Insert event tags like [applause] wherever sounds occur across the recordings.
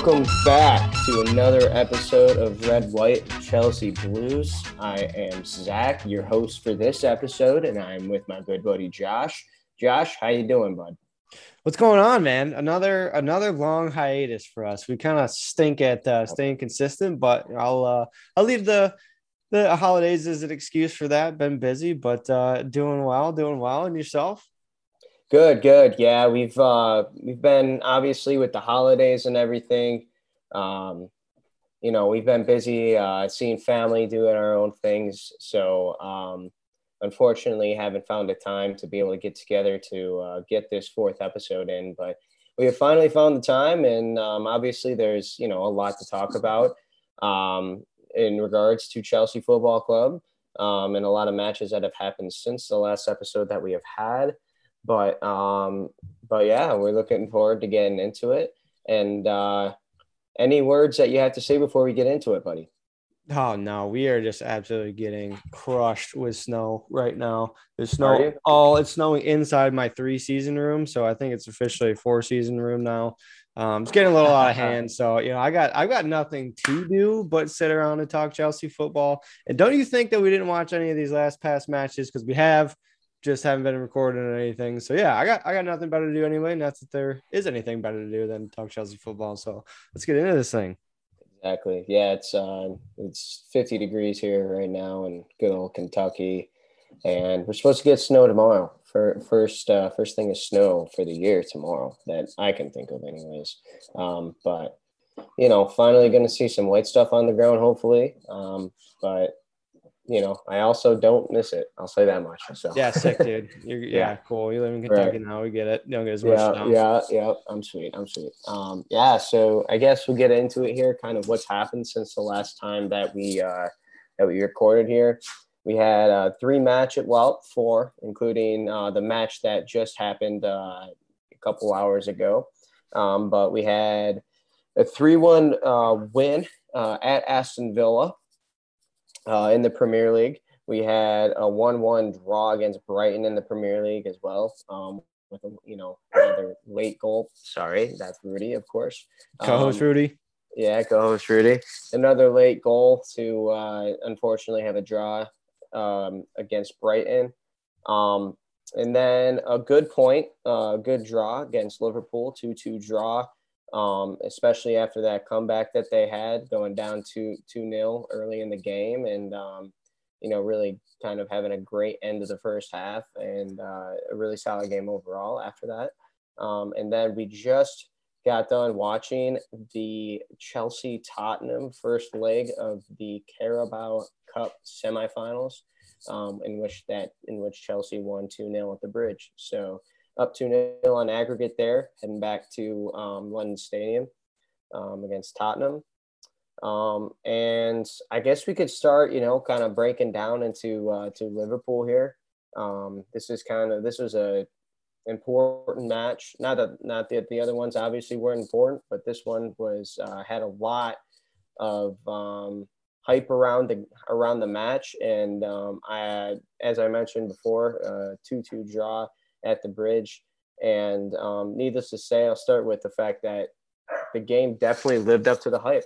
Welcome back to another episode of Red White Chelsea Blues. I am Zach, your host for this episode, and I'm with my good buddy Josh. Josh, how you doing, bud? What's going on, man? Another another long hiatus for us. We kind of stink at uh, staying consistent, but I'll uh, I'll leave the the holidays as an excuse for that. Been busy, but uh, doing well, doing well. And yourself? Good, good. Yeah, we've uh, we've been obviously with the holidays and everything. Um, you know, we've been busy uh, seeing family, doing our own things. So, um, unfortunately, haven't found the time to be able to get together to uh, get this fourth episode in. But we have finally found the time, and um, obviously, there's you know a lot to talk about um, in regards to Chelsea Football Club um, and a lot of matches that have happened since the last episode that we have had. But um, but yeah, we're looking forward to getting into it. And uh, any words that you have to say before we get into it, buddy? Oh no, we are just absolutely getting crushed with snow right now. There's snow all it's snowing inside my three season room, so I think it's officially a four season room now. Um, it's getting a little out of [laughs] hand, so you know I got I've got nothing to do but sit around and talk Chelsea football. And don't you think that we didn't watch any of these last past matches because we have just haven't been recording or anything. So yeah, I got I got nothing better to do anyway. Not that there is anything better to do than talk Chelsea football. So let's get into this thing. Exactly. Yeah, it's uh, it's 50 degrees here right now in good old Kentucky, and we're supposed to get snow tomorrow. For first uh, first thing is snow for the year tomorrow that I can think of, anyways. Um, but you know, finally going to see some white stuff on the ground, hopefully. Um, but you know, I also don't miss it. I'll say that much. So yeah, sick [laughs] dude. You're, yeah, yeah, cool. You live in Kentucky right. now. We get it. Don't get as much. Yeah, yeah, yeah. I'm sweet. I'm sweet. Um, yeah. So I guess we'll get into it here. Kind of what's happened since the last time that we uh, that we recorded here. We had uh, three match at Well, four, including uh, the match that just happened uh, a couple hours ago. Um, but we had a three-one uh, win uh, at Aston Villa uh, in the Premier League. We had a one-one draw against Brighton in the Premier League as well. Um, with a, you know another late goal. Sorry, that's Rudy, of course. Co-host um, Rudy. Yeah, co-host Rudy. Another late goal to uh, unfortunately have a draw um, against Brighton. Um, and then a good point, a uh, good draw against Liverpool, 2 2 draw um, especially after that comeback that they had going down 2 2 0 early in the game. And, um, you know, really kind of having a great end of the first half and uh, a really solid game overall after that. Um, and then we just got done watching the Chelsea Tottenham first leg of the Carabao Cup semifinals, um, in which that in which Chelsea won 2 0 at the bridge. So up 2 0 on aggregate there, heading back to um, London Stadium um, against Tottenham. Um, and I guess we could start, you know, kind of breaking down into uh, to Liverpool here. Um, this is kind of this was a important match. Not that not that the other ones obviously weren't important, but this one was uh, had a lot of um, hype around the around the match. And um, I, as I mentioned before, uh, two two draw at the bridge. And um, needless to say, I'll start with the fact that the game definitely lived up to the hype.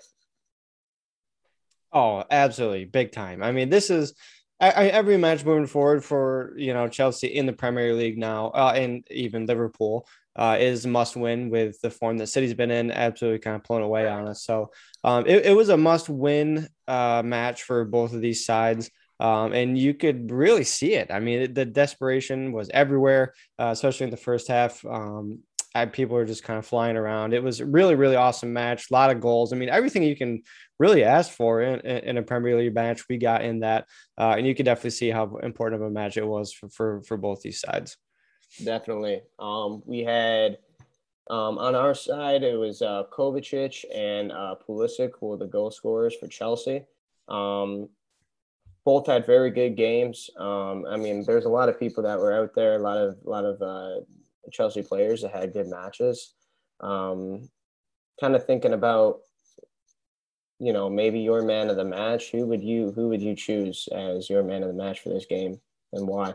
Oh, absolutely, big time. I mean, this is I, every match moving forward for you know Chelsea in the Premier League now, uh, and even Liverpool uh, is must win with the form that City's been in. Absolutely, kind of blown away on us. So um, it, it was a must win uh, match for both of these sides. Um, and you could really see it. I mean, the desperation was everywhere, uh, especially in the first half. Um, I, people were just kind of flying around. It was a really, really awesome match. A lot of goals. I mean, everything you can really ask for in, in a Premier League match, we got in that, uh, and you could definitely see how important of a match it was for for, for both these sides. Definitely. Um, we had um, on our side, it was uh, Kovacic and uh, Pulisic who were the goal scorers for Chelsea. Um, both had very good games. Um, I mean, there's a lot of people that were out there, a lot of a lot of uh, Chelsea players that had good matches. Um, kind of thinking about, you know, maybe your man of the match. Who would you who would you choose as your man of the match for this game, and why?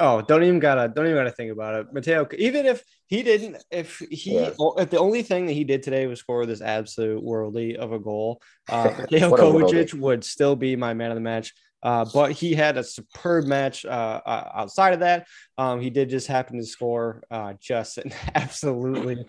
Oh, don't even gotta don't even gotta think about it. Mateo, even if he didn't, if he yeah. if the only thing that he did today was score this absolute worldly of a goal, uh, [laughs] Mateo Kovacic would still be my man of the match. Uh, but he had a superb match uh, uh, outside of that. Um, he did just happen to score uh, just an [laughs] absolutely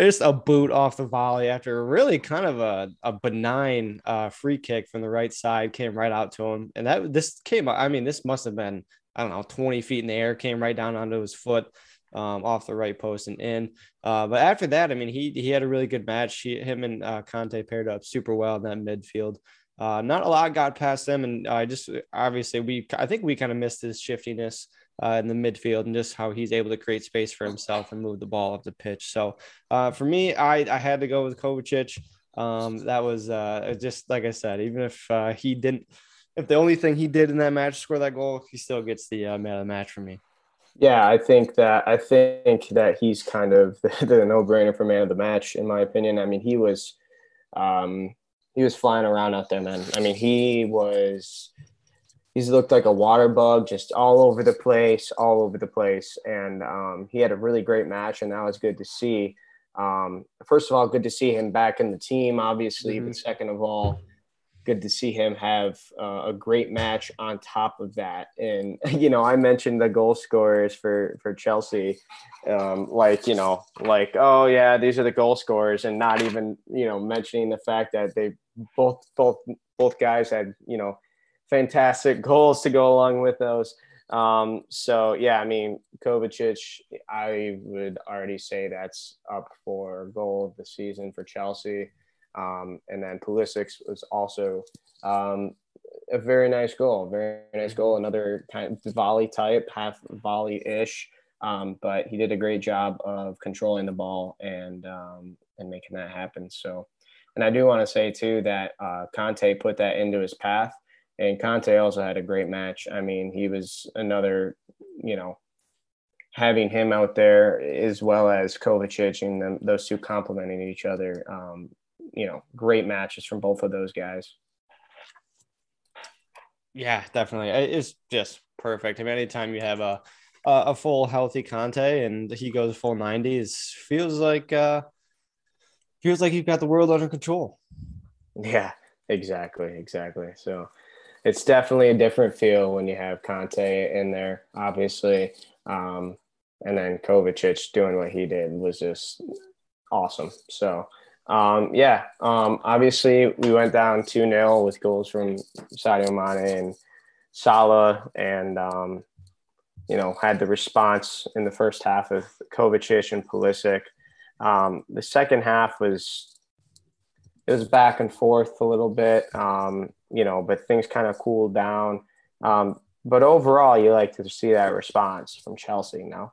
just a boot off the volley after really kind of a, a benign uh, free kick from the right side came right out to him. And that this came, I mean, this must have been, I don't know, 20 feet in the air, came right down onto his foot. Um, off the right post and in. Uh, but after that, I mean, he he had a really good match. He, him and uh, Kante paired up super well in that midfield. Uh, not a lot got past them, and I just obviously we I think we kind of missed his shiftiness uh, in the midfield and just how he's able to create space for himself and move the ball up the pitch. So uh, for me, I, I had to go with Kovacic. Um, that was uh, just like I said, even if uh, he didn't, if the only thing he did in that match score that goal, he still gets the uh, man of the match for me. Yeah, I think that I think that he's kind of [laughs] the, the no-brainer for man of the match, in my opinion. I mean, he was um, he was flying around out there, man. I mean, he was he's looked like a water bug, just all over the place, all over the place. And um, he had a really great match, and that was good to see. Um, first of all, good to see him back in the team, obviously. Mm-hmm. But second of all, good to see him have uh, a great match on top of that. And [laughs] you know, I mentioned the goal scorers for for Chelsea, um, like you know, like oh yeah, these are the goal scorers, and not even you know mentioning the fact that they both both both guys had you know fantastic [laughs] goals to go along with those. Um, so yeah, I mean, Kovacic, I would already say that's up for goal of the season for Chelsea. Um, and then Pulisic was also um, a very nice goal, very nice goal. Another kind of volley type, half volley ish. Um, but he did a great job of controlling the ball and um, and making that happen. So, and I do want to say too that uh, Kante put that into his path. And Kante also had a great match. I mean, he was another, you know, having him out there as well as Kovacic and them, those two complementing each other. Um, you know, great matches from both of those guys. Yeah, definitely. It's just perfect. I mean, anytime you have a a full healthy Kante and he goes full 90s, feels like uh feels like you've got the world under control. Yeah, exactly, exactly. So it's definitely a different feel when you have Kante in there, obviously. Um, and then Kovacic doing what he did was just awesome. So, um, yeah, um, obviously we went down 2 0 with goals from Sadio Mane and Salah, and, um, you know, had the response in the first half of Kovacic and Pulisic. Um, the second half was it was back and forth a little bit. Um, you know, but things kind of cooled down. Um, but overall, you like to see that response from Chelsea now.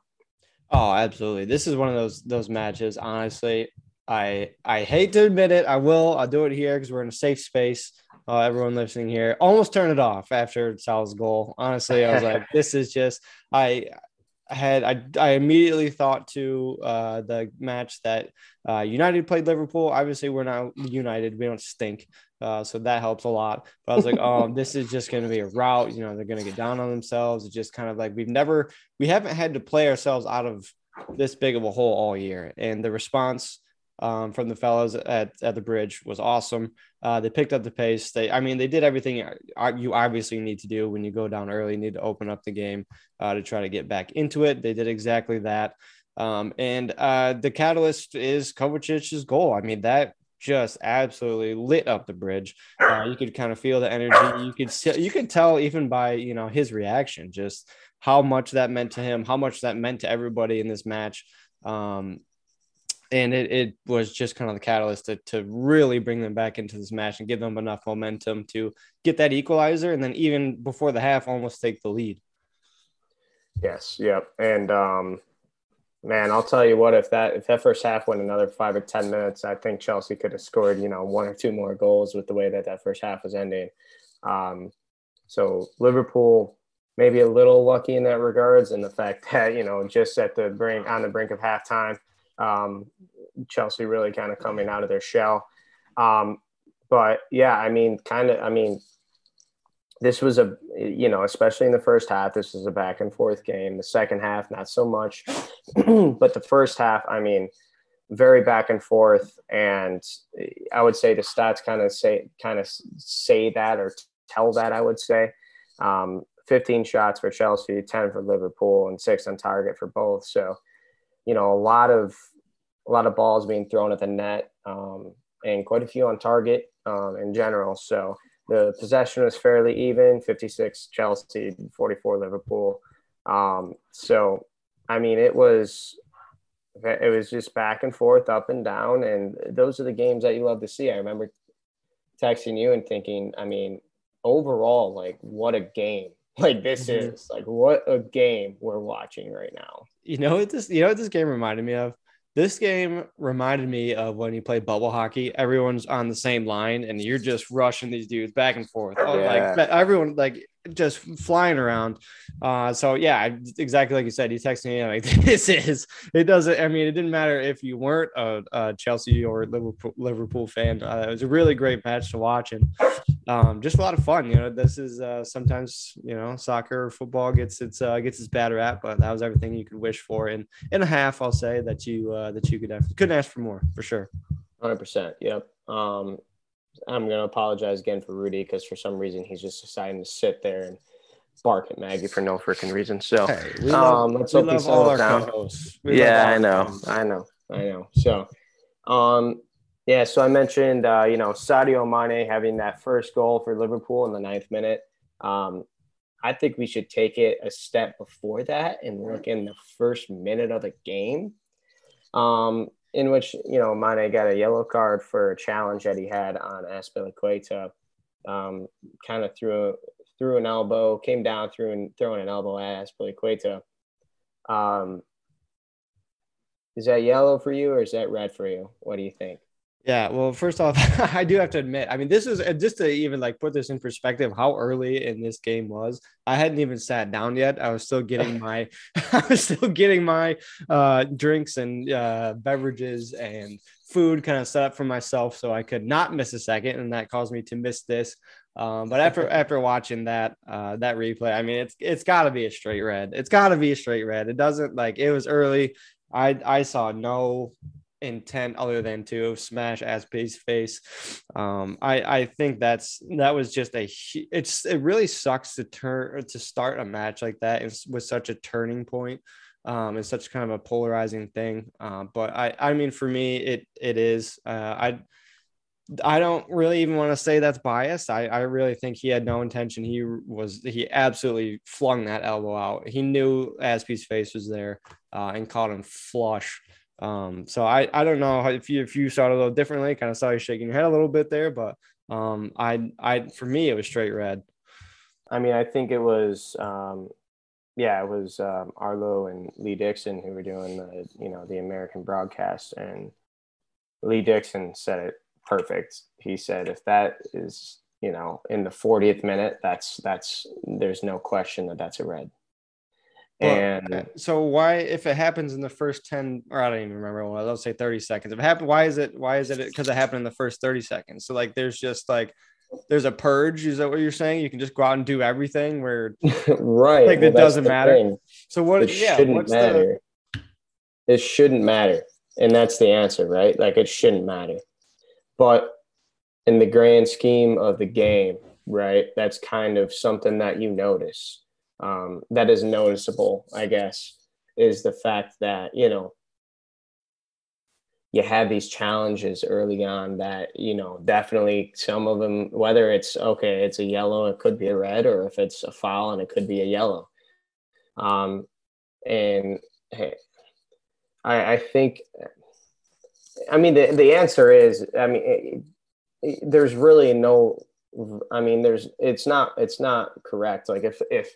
Oh, absolutely. This is one of those those matches. Honestly, I I hate to admit it. I will. I'll do it here because we're in a safe space. Uh, everyone listening here, almost turn it off after Sal's goal. Honestly, I was like, [laughs] this is just I had I, I immediately thought to uh, the match that uh, United played Liverpool. Obviously, we're not United; we don't stink, uh, so that helps a lot. But I was like, oh, this is just going to be a rout. You know, they're going to get down on themselves. It's just kind of like we've never, we haven't had to play ourselves out of this big of a hole all year, and the response um, from the fellows at, at the bridge was awesome. Uh, they picked up the pace. They, I mean, they did everything you obviously need to do when you go down early. You need to open up the game uh, to try to get back into it. They did exactly that. Um, and uh, the catalyst is Kovacic's goal. I mean, that just absolutely lit up the bridge. Uh, you could kind of feel the energy. You could you could tell even by you know his reaction, just how much that meant to him, how much that meant to everybody in this match. Um, and it, it was just kind of the catalyst to, to really bring them back into this match and give them enough momentum to get that equalizer and then even before the half almost take the lead. Yes. Yep. And um man i'll tell you what if that if that first half went another five or ten minutes i think chelsea could have scored you know one or two more goals with the way that that first half was ending. Um so liverpool maybe a little lucky in that regards and the fact [laughs] that you know just at the brink on the brink of halftime um, Chelsea really kind of coming out of their shell. Um, but yeah, I mean, kind of, I mean, this was a you know especially in the first half this was a back and forth game. The second half not so much. [clears throat] But the first half i mean very back and forth. And i would say the stats kind of say kind of say that or tell that i would say. Um, 15 shots for chelsea 10 for liverpool and six on target for both. So you know a lot of a lot of balls being thrown at the net um, and quite a few on target um, in general so the possession was fairly even 56 Chelsea, 44 Liverpool. Um, so, I mean, it was. It was just back and forth, up and down, and those are the games that you love to see. I remember texting you and thinking, I mean, overall, like what a game! [laughs] Like this mm-hmm. is like what a game we're watching right now. You know what this? You know what this game reminded me of? This game reminded me of when you play bubble hockey. Everyone's on the same line, and you're just rushing these dudes back and forth. Oh, yeah. Like everyone, like just flying around. Uh, so yeah, exactly like you said. He texted me like, [laughs] "This is." It doesn't. I mean, it didn't matter if you weren't a, a Chelsea or Liverpool Liverpool fan. Uh, it was a really great match to watch, and um, just a lot of fun. You know, this is uh, sometimes you know soccer football gets its uh, gets its bad rap, but that was everything you could wish for. And in a half, I'll say that you uh, that you could have, couldn't ask for more for sure. Hundred percent. Yep. Um, I'm gonna apologize again for Rudy because for some reason he's just deciding to sit there and bark at Maggie for no freaking reason. So hey, we love, um, let's hope he settles down. Yeah, I know, I know, I know. So, um, yeah, so I mentioned, uh, you know, Sadio Mane having that first goal for Liverpool in the ninth minute. Um, I think we should take it a step before that and look in the first minute of the game. Um, in which you know Mane got a yellow card for a challenge that he had on Azpilicueta. Um, kind of threw threw an elbow, came down through and throwing an elbow at Azpilicueta. Um, is that yellow for you or is that red for you? What do you think? Yeah, well, first off, [laughs] I do have to admit, I mean, this is just to even like put this in perspective, how early in this game was. I hadn't even sat down yet. I was still getting [laughs] my, [laughs] I was still getting my uh, drinks and uh, beverages and food kind of set up for myself, so I could not miss a second, and that caused me to miss this. Um, but after after watching that uh, that replay, I mean, it's it's got to be a straight red. It's got to be a straight red. It doesn't like it was early. I I saw no intent other than to smash Azpi's face. Um, I I think that's that was just a it's it really sucks to turn to start a match like that with such a turning point. Um, it's such kind of a polarizing thing. Uh, but I I mean for me it it is uh, I. I don't really even want to say that's biased. I, I really think he had no intention. He was he absolutely flung that elbow out. He knew Azpi's face was there uh, and caught him flush. Um, so I, I don't know if you if you saw it a little differently, kind of saw you shaking your head a little bit there, but um, I I for me it was straight red. I mean, I think it was um, yeah, it was um, Arlo and Lee Dixon who were doing the you know the American broadcast, and Lee Dixon said it perfect. He said if that is you know in the 40th minute, that's that's there's no question that that's a red. And okay. so why, if it happens in the first 10, or I don't even remember what I'll say 30 seconds. If it happened, why is it, why is it? Because it happened in the first 30 seconds. So like, there's just like, there's a purge. Is that what you're saying? You can just go out and do everything where, [laughs] right. Like well, it doesn't matter. Thing. So what, it yeah, shouldn't matter. The... It shouldn't matter. And that's the answer, right? Like it shouldn't matter. But in the grand scheme of the game, right, that's kind of something that you notice um, that is noticeable, I guess, is the fact that, you know, you have these challenges early on that, you know, definitely some of them, whether it's okay, it's a yellow, it could be a red, or if it's a foul and it could be a yellow. Um, and hey, I, I think, I mean, the, the answer is, I mean, it, it, there's really no I mean, there's it's not it's not correct. Like if if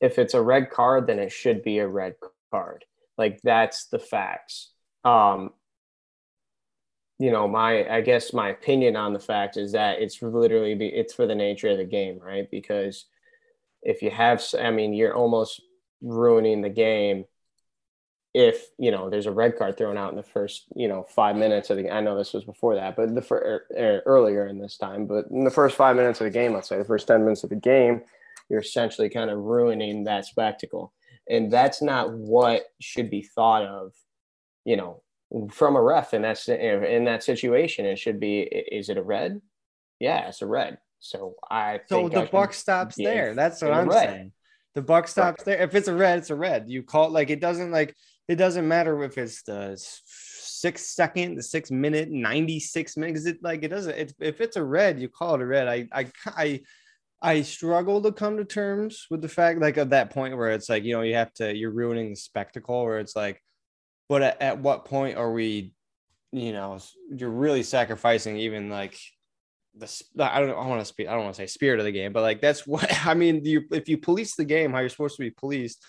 if it's a red card, then it should be a red card. Like that's the facts. Um, you know, my I guess my opinion on the fact is that it's literally be, it's for the nature of the game, right? Because if you have, I mean, you're almost ruining the game if you know there's a red card thrown out in the first you know five minutes of the I know this was before that, but the fir- er, er, earlier in this time, but in the first five minutes of the game, let's say the first ten minutes of the game, you're essentially kind of ruining that spectacle, and that's not what should be thought of, you know, from a ref in that in that situation. It should be is it a red? Yeah, it's a red. So I so the buck stops there. That's what I'm red. saying. The buck stops right. there. If it's a red, it's a red. You call it like it doesn't like it doesn't matter if it's the six second, the six minute, 96 minutes. It like it doesn't, it, if it's a red, you call it a red. I, I, I, I struggle to come to terms with the fact like at that point where it's like, you know, you have to, you're ruining the spectacle where it's like, but at, at what point are we, you know, you're really sacrificing even like the I don't I want to speak I don't want to say spirit of the game, but like that's [laughs] what I mean. You if you police the game how you're supposed to be policed,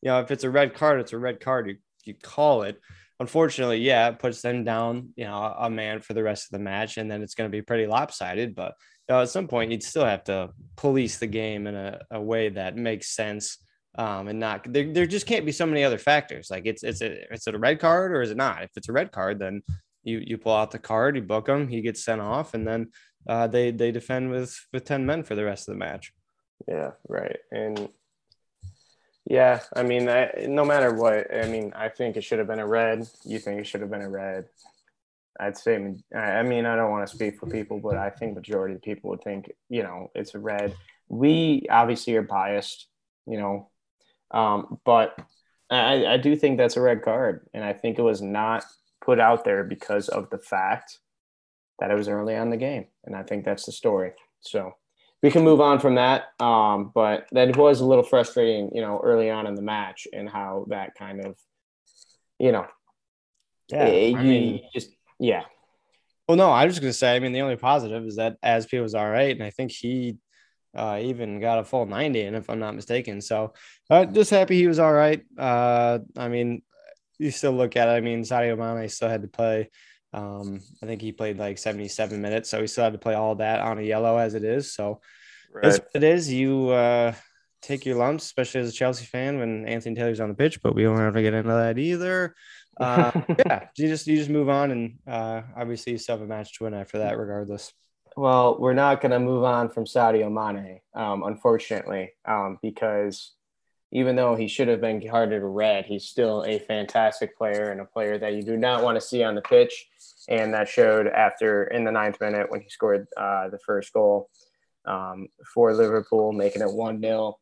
you know, if it's a red card, it's a red card. You you call it. Unfortunately, yeah, it puts them down, you know, a man for the rest of the match, and then it's going to be pretty lopsided. But at some point, you'd still have to police the game in a, a way that makes sense, um, and not there. There just can't be so many other factors. Like it's it's a it's a red card or is it not? If it's a red card, then you you pull out the card, you book him, he gets sent off, and then uh, they they defend with with ten men for the rest of the match. Yeah, right, and yeah, I mean, I, no matter what, I mean, I think it should have been a red. You think it should have been a red. I'd say, I mean, I don't want to speak for people, but I think majority of people would think, you know, it's a red. We obviously are biased, you know, um, but I, I do think that's a red card, and I think it was not put out there because of the fact that it was early on the game, and I think that's the story. So we can move on from that. Um, but that was a little frustrating, you know, early on in the match and how that kind of, you know, yeah, it, I mean, just yeah. Well, no, I was just gonna say. I mean, the only positive is that Asp was all right, and I think he uh, even got a full ninety, and if I'm not mistaken, so uh, just happy he was all right. Uh, I mean, you still look at it. I mean, Sadio Mane still had to play. Um, I think he played like 77 minutes, so he still had to play all that on a yellow as it is. So right. it is. You uh, take your lumps, especially as a Chelsea fan when Anthony Taylor's on the pitch, but we don't have to get into that either. Uh, [laughs] yeah, you just you just move on, and uh, obviously you still have a match to win after that, regardless. Well, we're not going to move on from Sadio Mane, um, unfortunately, um, because even though he should have been carded red, he's still a fantastic player and a player that you do not want to see on the pitch. And that showed after in the ninth minute when he scored uh, the first goal um, for Liverpool, making it 1 0.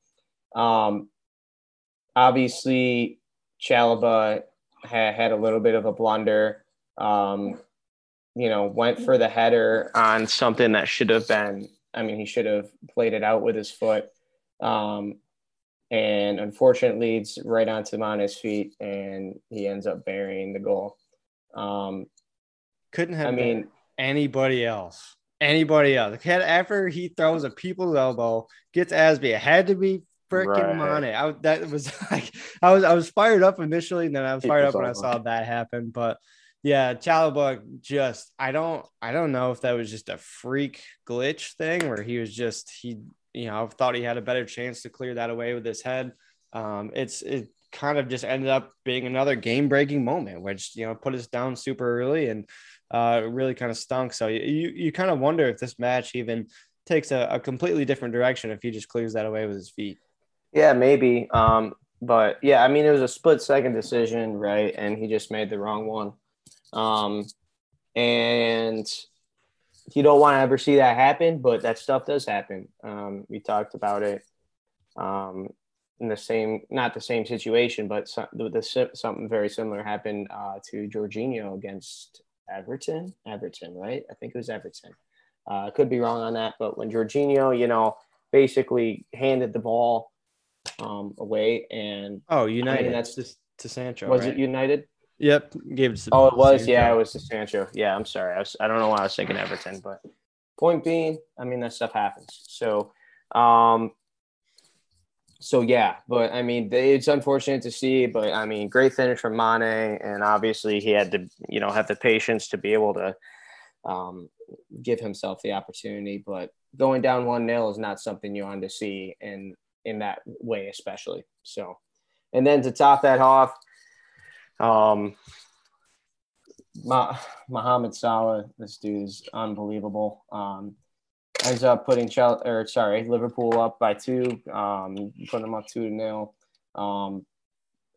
Um, obviously, Chalobah had, had a little bit of a blunder. Um, you know, went for the header on something that should have been, I mean, he should have played it out with his foot. Um, and unfortunately it's right onto him on his feet and he ends up burying the goal. Um, Couldn't have I mean anybody else. Anybody else. After he throws a people's elbow, gets Azpi, it had to be freaking right. Mane. I, that was [laughs] like I was I was fired up initially, and then I was fired up when I saw that happen. But yeah, Chalobah just I don't I don't know if that was just a freak glitch thing where he was just he you know, thought he had a better chance to clear that away with his head. Um, it's it kind of just ended up being another game breaking moment, which you know put us down super early and uh, really kind of stunk. So you you kind of wonder if this match even takes a, a, completely different direction if he just clears that away with his feet. Yeah, maybe. Um, but yeah, I mean, it was a split second decision, right? And he just made the wrong one. Um, and you don't want to ever see that happen, but that stuff does happen. Um, we talked about it um, in the same, not the same situation, but some, the, the, something very similar happened uh, to Jorginho against Everton. Everton, right? I think it was Everton. Uh, could be wrong on that, but when Jorginho, you know, basically handed the ball um, away and oh, United. I mean, that's just to Sancho. Was right? it United? Yep, gave it. oh, it was. Yeah, it was to Sancho. Yeah, I'm sorry. I, was, I don't know why I was thinking Everton, but point being, I mean that stuff happens. So, um, so yeah, but I mean it's unfortunate to see, but I mean great finish from Mane, and obviously he had to, you know, have the patience to be able to um, give himself the opportunity. But going down one 0 is not something you want to see in in that way, especially. So, and then to top that off Um, Ma- Mohamed Salah, this dude is unbelievable. Um, ends up putting Chelsea, or sorry, Liverpool up by two, um, putting them up two to nil. Um,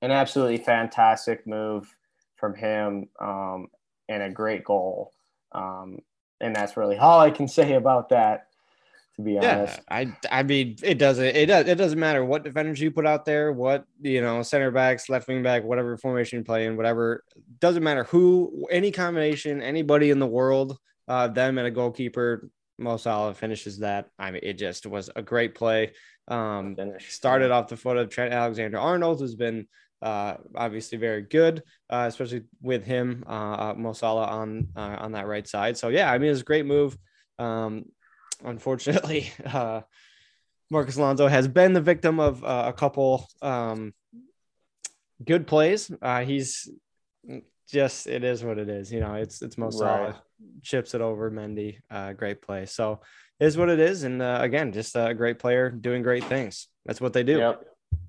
an absolutely fantastic move from him, um, and a great goal. Um, and that's really all I can say about that. To be honest, yeah, I I mean it doesn't it does it doesn't matter what defenders you put out there, what you know center backs, left wing back, whatever formation you play in, whatever doesn't matter who any combination, anybody in the world, uh, them and a goalkeeper, Mo Salah finishes that. I mean, it just was a great play. Um, started off the foot of Trent Alexander Arnold, who's been uh, obviously very good, uh, especially with him, uh, uh Mo Salah on uh, on that right side. So yeah, I mean, it's a great move. Um, unfortunately, [laughs] uh, Marcos Alonso has been the victim of uh, a couple um, good plays. Uh, he's just it is what it is. You know, it's it's most right. solid. Chips it over Mendy. Uh, great play. So is what it is. And uh, again, just a great player doing great things. That's what they do. Yep.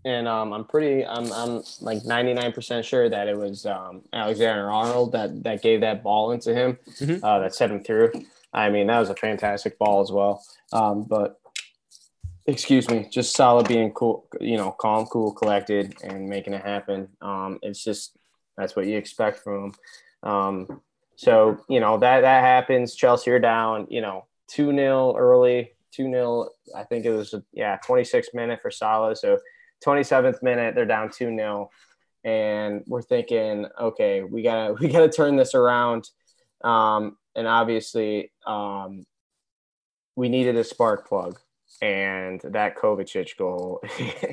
And um, I'm pretty, I'm, I'm like 99% sure that it was um, Alexander Arnold that, that gave that ball into him, mm-hmm. uh, that set him through. I mean, that was a fantastic ball as well. Um, but excuse me, just Salah being cool, you know, calm, cool, collected, and making it happen. Um, it's just that's what you expect from him. Um, so you know that that happens. Chelsea are down, you know, two 0 early, two 0 I think it was yeah, 26 minute for Salah. So 27th minute, they're down two 0 and we're thinking, okay, we gotta [laughs] we gotta turn this around. Um, and obviously um, we needed a spark plug, and that Kovacic goal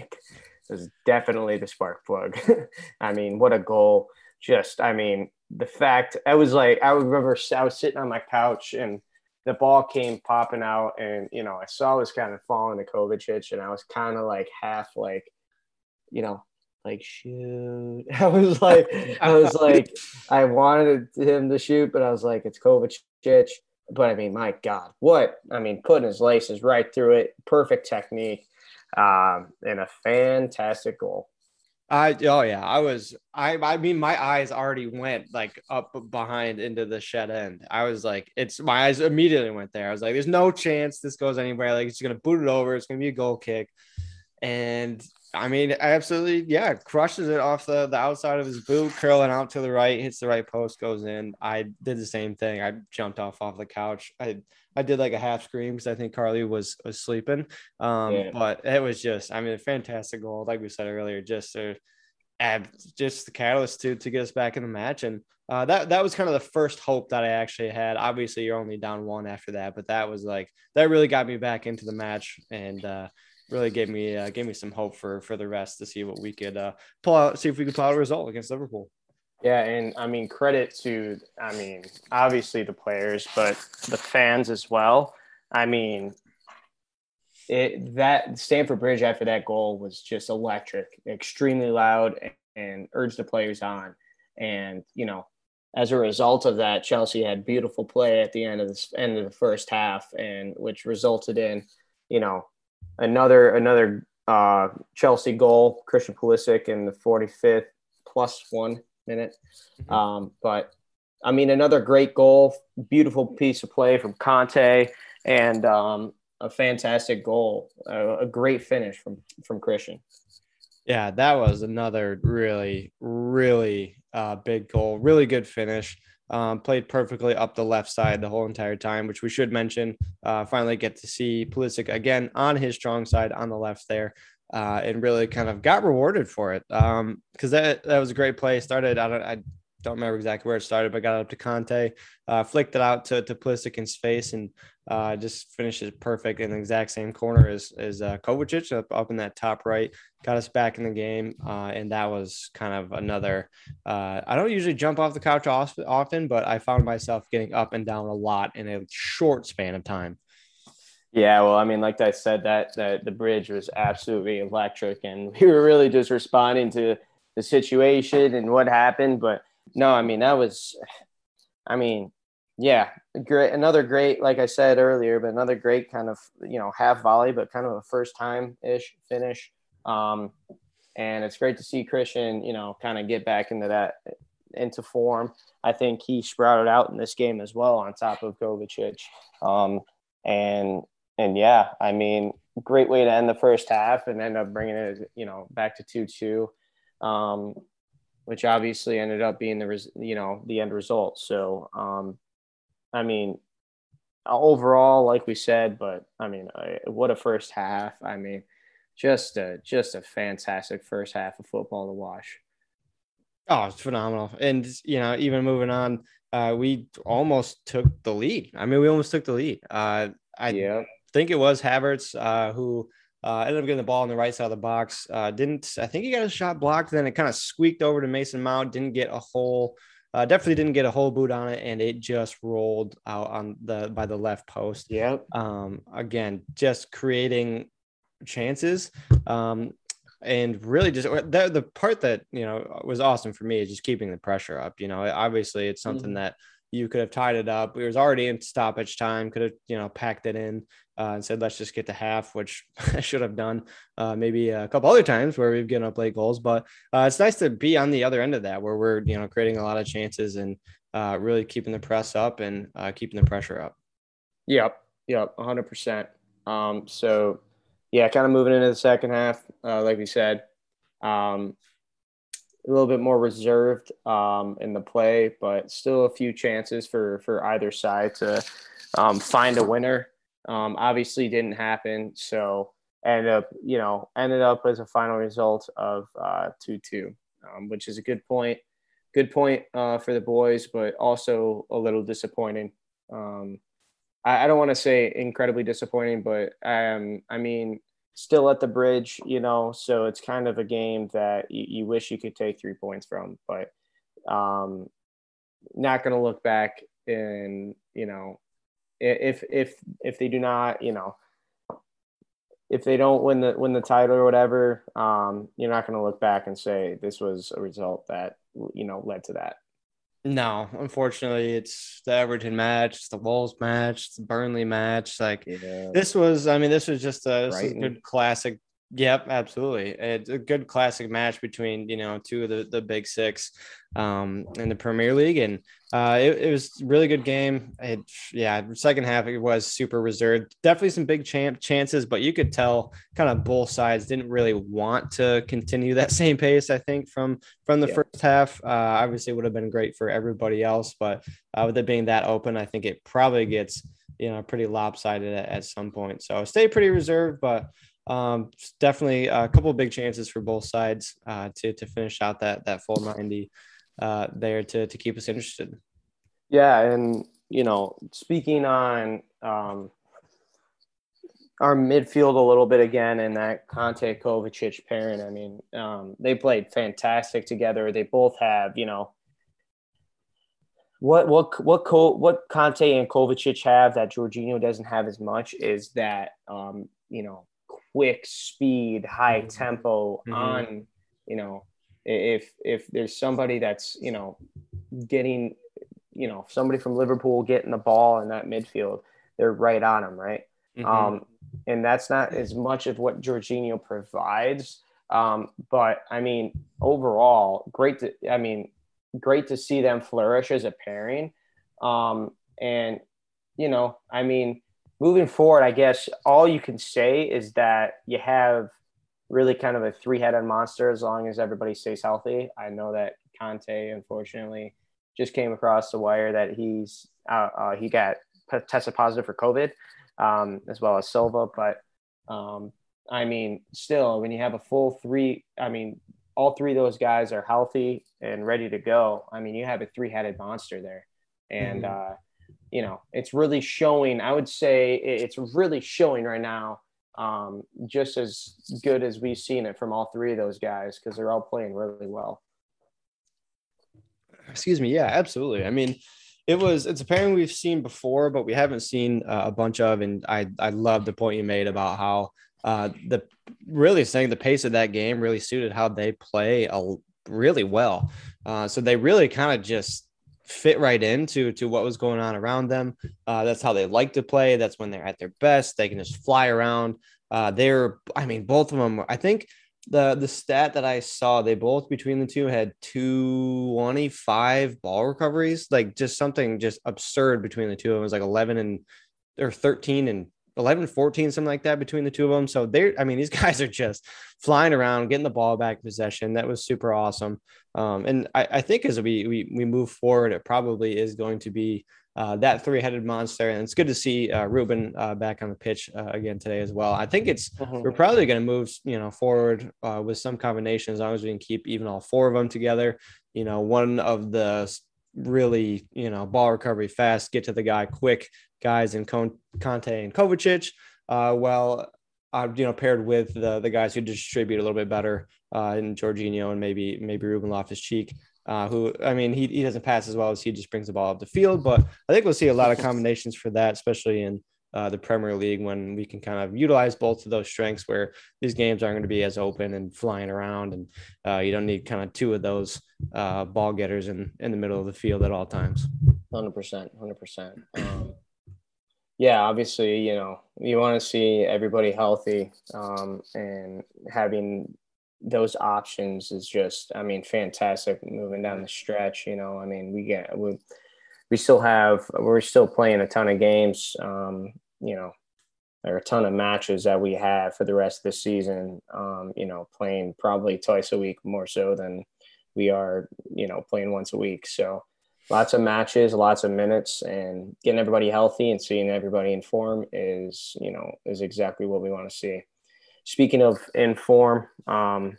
[laughs] was definitely the spark plug. [laughs] I mean, what a goal! Just, I mean, the fact I was like, I remember I was sitting on my couch and the ball came popping out, and you know, I saw it was kind of falling to Kovacic, and I was kind of like half like, you know, like shoot. [laughs] I was like, I [laughs] was like, I wanted him to shoot, but I was like, it's Kovacic. But I mean, my God, what? I mean, putting his laces right through it, perfect technique, um, and a fantastic goal. I oh yeah, I was I I mean my eyes already went like up behind into the shed end. I was like, it's my eyes immediately went there. I was like, there's no chance this goes anywhere. Like it's gonna boot it over. It's gonna be a goal kick, and I mean, absolutely, yeah, crushes it off the, the outside of his boot, curling out to the right, hits the right post, goes in. I did the same thing. I jumped off off the couch. I I did like a half scream because I think Carly was was sleeping. Um, yeah. but it was just, I mean, a fantastic goal. Like we said earlier, just add just the catalyst to to get us back in the match. And uh, that that was kind of the first hope that I actually had. Obviously, you're only down one after that, but that was like that really got me back into the match and. uh really gave me uh, gave me some hope for for the rest to see what we could uh, pull out, see if we could pull out a result against Liverpool. Yeah, and I mean credit to I mean obviously the players, but the fans as well. I mean, it that Stamford Bridge after that goal was just electric, extremely loud, and, and urged the players on. And you know, as a result of that, Chelsea had beautiful play at the end of the end of the first half, and which resulted in you know another another uh, Chelsea goal, Christian Pulisic in the 45th plus one minute. Mm-hmm. Um, but I mean, another great goal, beautiful piece of play from Kante, and um, a fantastic goal, a, a great finish from from Christian. Yeah, that was another really, really uh, big goal. Really good finish. Um, played perfectly up the left side the whole entire time, which we should mention. Uh, finally, get to see Pulisic again on his strong side on the left there, uh, and really kind of got rewarded for it because um, that that was a great play. Started I don't I don't remember exactly where it started, but got up to Kante, uh, flicked it out to to Pulisic in space, and uh, just finishes perfect in the exact same corner as as uh, Kovacic up, up in that top right. Got us back in the game, uh, and that was kind of another. Uh, I don't usually jump off the couch often, but I found myself getting up and down a lot in a short span of time. Yeah, well, I mean, like I said, that that the bridge was absolutely electric, and [laughs] we were really just responding to the situation and what happened. But no, I mean, that was, I mean, yeah, great. Another great, like I said earlier, but another great kind of, you know, half volley, but kind of a first time ish finish. Um, and it's great to see Christian, you know, kind of get back into that into form. I think he sprouted out in this game as well, on top of Kovacic. Um, and and yeah, I mean, great way to end the first half and end up bringing it, you know, back to two two, um, which obviously ended up being the res- you know the end result. So, um, I mean, overall, like we said, but I mean, what a first half! I mean, just a just a fantastic first half of football to watch. Oh, it's phenomenal. And, you know, even moving on, uh, we almost took the lead. I mean, we almost took the lead. Uh, I think it was Havertz uh, who uh, ended up getting the ball on the right side of the box. Uh, didn't, I think he got a shot blocked. Then it kind of squeaked over to Mason Mount, didn't get a whole, uh, definitely didn't get a whole boot on it. And it just rolled out on the, by the left post. Yeah. Um, again, just creating chances. Um, and really just the, the part that you know was awesome for me is just keeping the pressure up you know obviously it's something mm-hmm. that you could have tied it up. It was already in stoppage time could have you know packed it in uh, and said let's just get to half which [laughs] i should have done uh, maybe a couple other times where we've given up late goals. But uh, it's nice to be on the other end of that where we're you know creating a lot of chances and uh, really keeping the press up and uh, keeping the pressure up. Yep. Yep. 100% um, so yeah, kind of moving into the second half, uh, like we said, um, a little bit more reserved um, in the play, but still a few chances for for either side to um, find a winner. Um, obviously, didn't happen, so ended up you know ended up as a final result of uh, two two, um, which is a good point. Good point uh, for the boys, but also a little disappointing. Um, I, I don't want to say incredibly disappointing, but um, I mean, still at the bridge, you know, so it's kind of a game that you, you wish you could take three points from, but um, not going to look back and, you know, if, if, if they do not, you know, if they don't win the win the title or whatever, um, you're not going to look back and say this was a result that you know led to that. No, unfortunately, it's the Everton match, it's the Wolves match, it's the Burnley match. Like yeah. this was, I mean, this was just a, a good classic Yep, absolutely. It's a good classic match between you know two of the, the big six um, in the Premier League, and uh, it, it was a really good game. It, yeah, second half it was super reserved. Definitely some big champ chances, but you could tell kind of both sides didn't really want to continue that [laughs] same pace. I think from from the yeah. first half, uh, obviously would have been great for everybody else, but uh, with it being that open, I think it probably gets you know pretty lopsided at, at some point. So stay pretty reserved, but um, definitely a couple big chances for both sides uh, to to finish out that that full ninety uh, there to to keep us interested. Yeah, and you know, speaking on um, our midfield a little bit again, and that Kante Kovacic pairing. I mean, um, they played fantastic together. They both have, you know, what what what what Kante and Kovacic have that Jorginho doesn't have as much is that um, you know quick speed, high mm-hmm. tempo mm-hmm. on, you know, if if there's somebody that's, you know, getting, you know, somebody from Liverpool getting the ball in that midfield, they're right on them, right? Mm-hmm. Um, and that's not as much of what Jorginho provides. Um, but I mean, overall, great to I mean, great to see them flourish as a pairing. Um, and you know, I mean, moving forward, I guess all you can say is that you have really kind of a three headed monster as long as everybody stays healthy. I know that Kante, unfortunately, just came across the wire that he's uh, uh, he got tested positive for COVID, um, as well as Silva. But um, I mean, still, when you have a full three, I mean, all three of those guys are healthy and ready to go. I mean, you have a three headed monster there, and mm-hmm. uh, you know, it's really showing. I would say it's really showing right now, um, just as good as we've seen it from all three of those guys because they're all playing really well. Excuse me. Yeah, absolutely. I mean, it was it's a pairing we've seen before, but we haven't seen uh, a bunch of. And I I love the point you made about how uh, the really saying the pace of that game really suited how they play a, really well. Uh, so they really kind of just fit right into to what was going on around them. Uh, that's how they like to play. That's when they're at their best. They can just fly around. Uh, they're, I mean, both of them. I think the the stat that I saw, they both between the two had 225 ball recoveries, like just something just absurd between the two of them. It was like 11 and or 13 and 11, 14, something like that between the two of them. So they're, I mean, these [laughs] guys are just flying around, getting the ball back possession. That was super awesome. Um, and I, I think as we, we we move forward, it probably is going to be uh, that three-headed monster. And it's good to see uh, Ruben uh, back on the pitch uh, again today as well. I think it's mm-hmm. we're probably going to move you know forward uh, with some combination as long as we can keep even all four of them together. You know, one of the really you know ball recovery fast, get to the guy quick guys in Kante and Kovacic. Uh, well, i you know, paired with the the guys who distribute a little bit better uh, in Jorginho and maybe maybe Ruben Loftus Cheek uh, who I mean he, he doesn't pass as well as he just brings the ball up the field, but I think we'll see a lot of [laughs] combinations for that, especially in uh, the Premier League when we can kind of utilize both of those strengths where these games aren't going to be as open and flying around, and uh, you don't need kind of two of those uh, ball getters in in the middle of the field at all times. Hundred percent, hundred percent. Um, yeah, obviously, you know, you want to see everybody healthy um, and having those options is just, I mean, fantastic moving down the stretch. You know, I mean, we get we we still have we're still playing a ton of games. Um, you know, there are a ton of matches that we have for the rest of the season. Um, you know, playing probably twice a week more so than we are, you know, playing once a week. So lots of matches, lots of minutes, and getting everybody healthy and seeing everybody in form is, you know, is exactly what we want to see speaking of in form, um,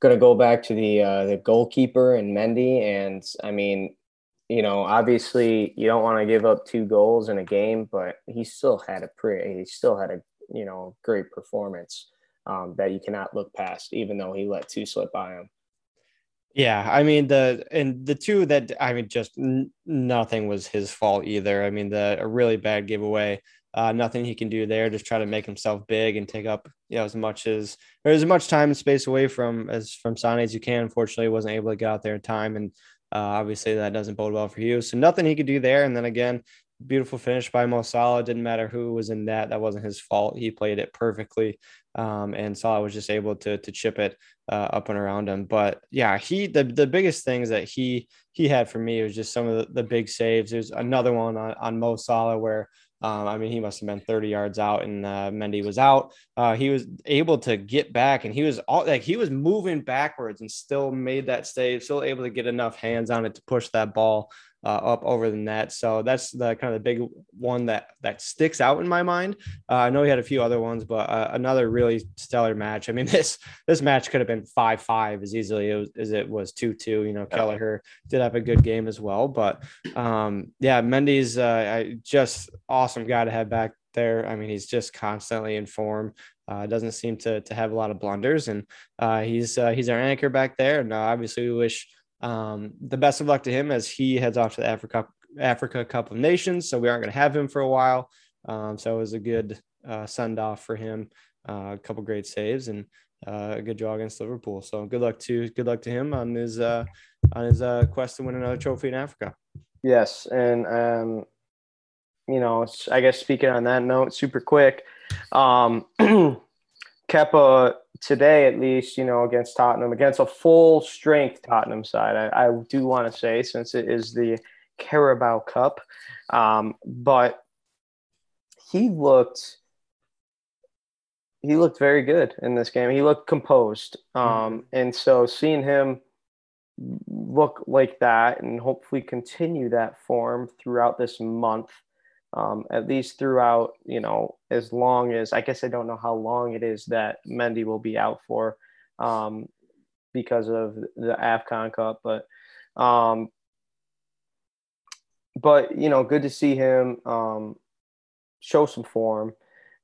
going to go back to the uh, the goalkeeper and Mendy, and I mean, you know, obviously you don't want to give up two goals in a game, but he still had a pretty, he still had a you know great performance um, that you cannot look past, even though he let two slip by him. Yeah, I mean the and the two that I mean just n- nothing was his fault either. I mean the a really bad giveaway uh, nothing he can do there. Just try to make himself big and take up you know as much as or as much time and space away from as from Mané as you can. Unfortunately, wasn't able to get out there in time, and uh, obviously that doesn't bode well for you. So nothing he could do there. And then again, beautiful finish by Mo Salah. Didn't matter who was in that. That wasn't his fault. He played it perfectly. Um, and Salah was just able to to chip it uh, up and around him. But yeah, he the the biggest things that he he had for me was just some of the, the big saves. There's another one on, on Mo Salah where um, I mean, he must have been 30 yards out, and uh, Mendy was out. Uh, he was able to get back, and he was all like he was moving backwards and still made that save, still able to get enough hands on it to push that ball uh, up over the net. So that's the kind of the big one that that sticks out in my mind. Uh, I know he had a few other ones, but uh, another really stellar match. I mean, [laughs] this this match could have been five five as easily as it was two two. You know, Kelleher did have a good game as well, but um, yeah, Mendy's uh, just awesome guy to have back there. I mean, he's just constantly in form. Uh, doesn't seem to to have a lot of blunders, and uh, he's uh, he's our anchor back there. And uh, obviously, we wish um, the best of luck to him as he heads off to the Africa Africa Cup of Nations. So we aren't going to have him for a while. Um, so it was a good uh, send off for him. Uh, a couple great saves and uh, a good draw against Liverpool. So good luck to good luck to him on his uh, on his uh, quest to win another trophy in Africa. Yes, and um, you know, I guess speaking on that note, super quick. Um, [clears throat] Kepa today, at least, you know, against Tottenham, against a full strength Tottenham side, I, I do want to say, since it is the Carabao Cup, um, but he looked he looked very good in this game. He looked composed, um, mm-hmm. and so seeing him look like that and hopefully continue that form throughout this month um, at least throughout, you know, as long as I guess I don't know how long it is that Mendy will be out for um, because of the AFCON Cup, but um, but you know, good to see him um, show some form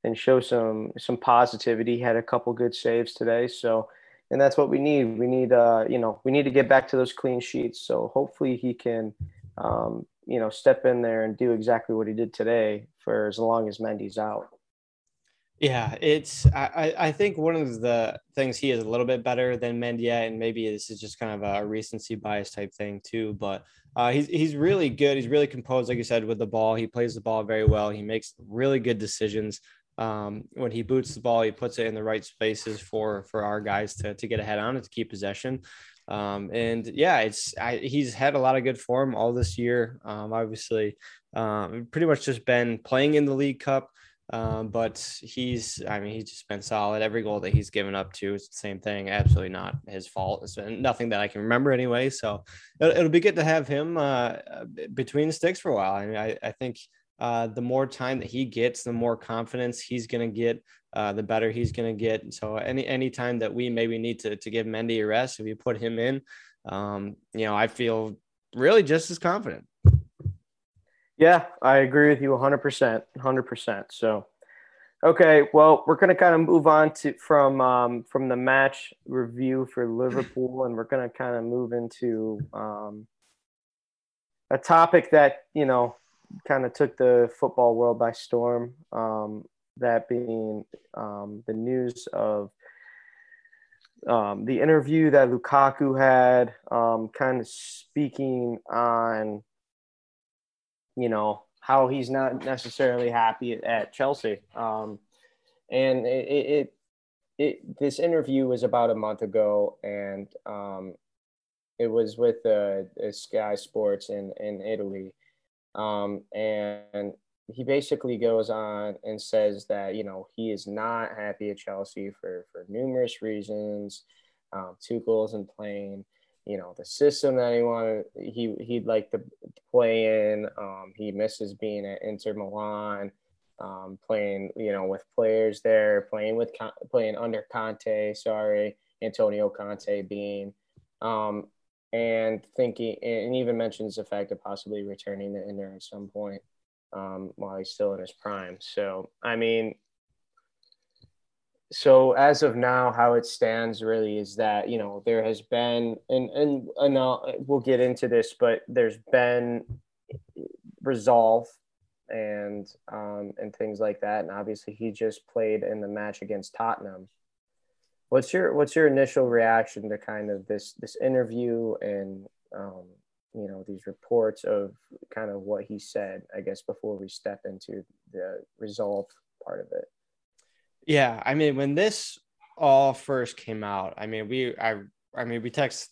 and show some some positivity. He had a couple good saves today, so and that's what we need. We need uh, you know, we need to get back to those clean sheets. So hopefully he can um, you know, step in there and do exactly what he did today for as long as Mendy's out. Yeah, it's I, I think one of the things he is a little bit better than Mendy and maybe this is just kind of a recency bias type thing too. But uh, he's he's really good. He's really composed, like you said, with the ball. He plays the ball very well. He makes really good decisions. um, when he boots the ball, he puts it in the right spaces for for our guys to to get ahead on it to keep possession. Um, and yeah, it's I, he's had a lot of good form all this year. Um, obviously, um, pretty much just been playing in the League Cup. Um, but he's, I mean, he's just been solid. Every goal that he's given up to is the same thing. Absolutely not his fault. It's been nothing that I can remember anyway. So it'll, it'll be good to have him uh, between the sticks for a while. I mean, I, I think uh, the more time that he gets, the more confidence he's going to get, uh, the better he's going to get. So any any time that we maybe need to to give Mendy a rest, if you put him in, um, you know, I feel really just as confident. Yeah, I agree with you 100%. 100%. So, okay, well, we're going to kind of move on to from um, from the match review for Liverpool, and we're going to kind of move into um, a topic that you know kind of took the football world by storm. Um, that being um, the news of um, the interview that Lukaku had, um, kind of speaking on, you know, how he's not necessarily happy at Chelsea. Um, and it, it, it, this interview was about a month ago, and um, it was with uh, Sky Sports in, in Italy. Um, and he basically goes on and says that you know he is not happy at Chelsea for for numerous reasons. Um, Tuchel isn't playing, you know, the system that he wanted. He he'd like to play in. Um, he misses being at Inter Milan, um, playing you know with players there, playing with playing under Conte. Sorry, Antonio Conte being. Um, and thinking, and even mentions the fact of possibly returning to Inter at some point um, while he's still in his prime. So, I mean, so as of now, how it stands really is that you know there has been, and and and I'll, we'll get into this, but there's been resolve and um, and things like that, and obviously he just played in the match against Tottenham. What's your what's your initial reaction to kind of this this interview and um, you know these reports of kind of what he said? I guess before we step into the resolve part of it. Yeah, I mean when this all first came out, I mean we I I mean we text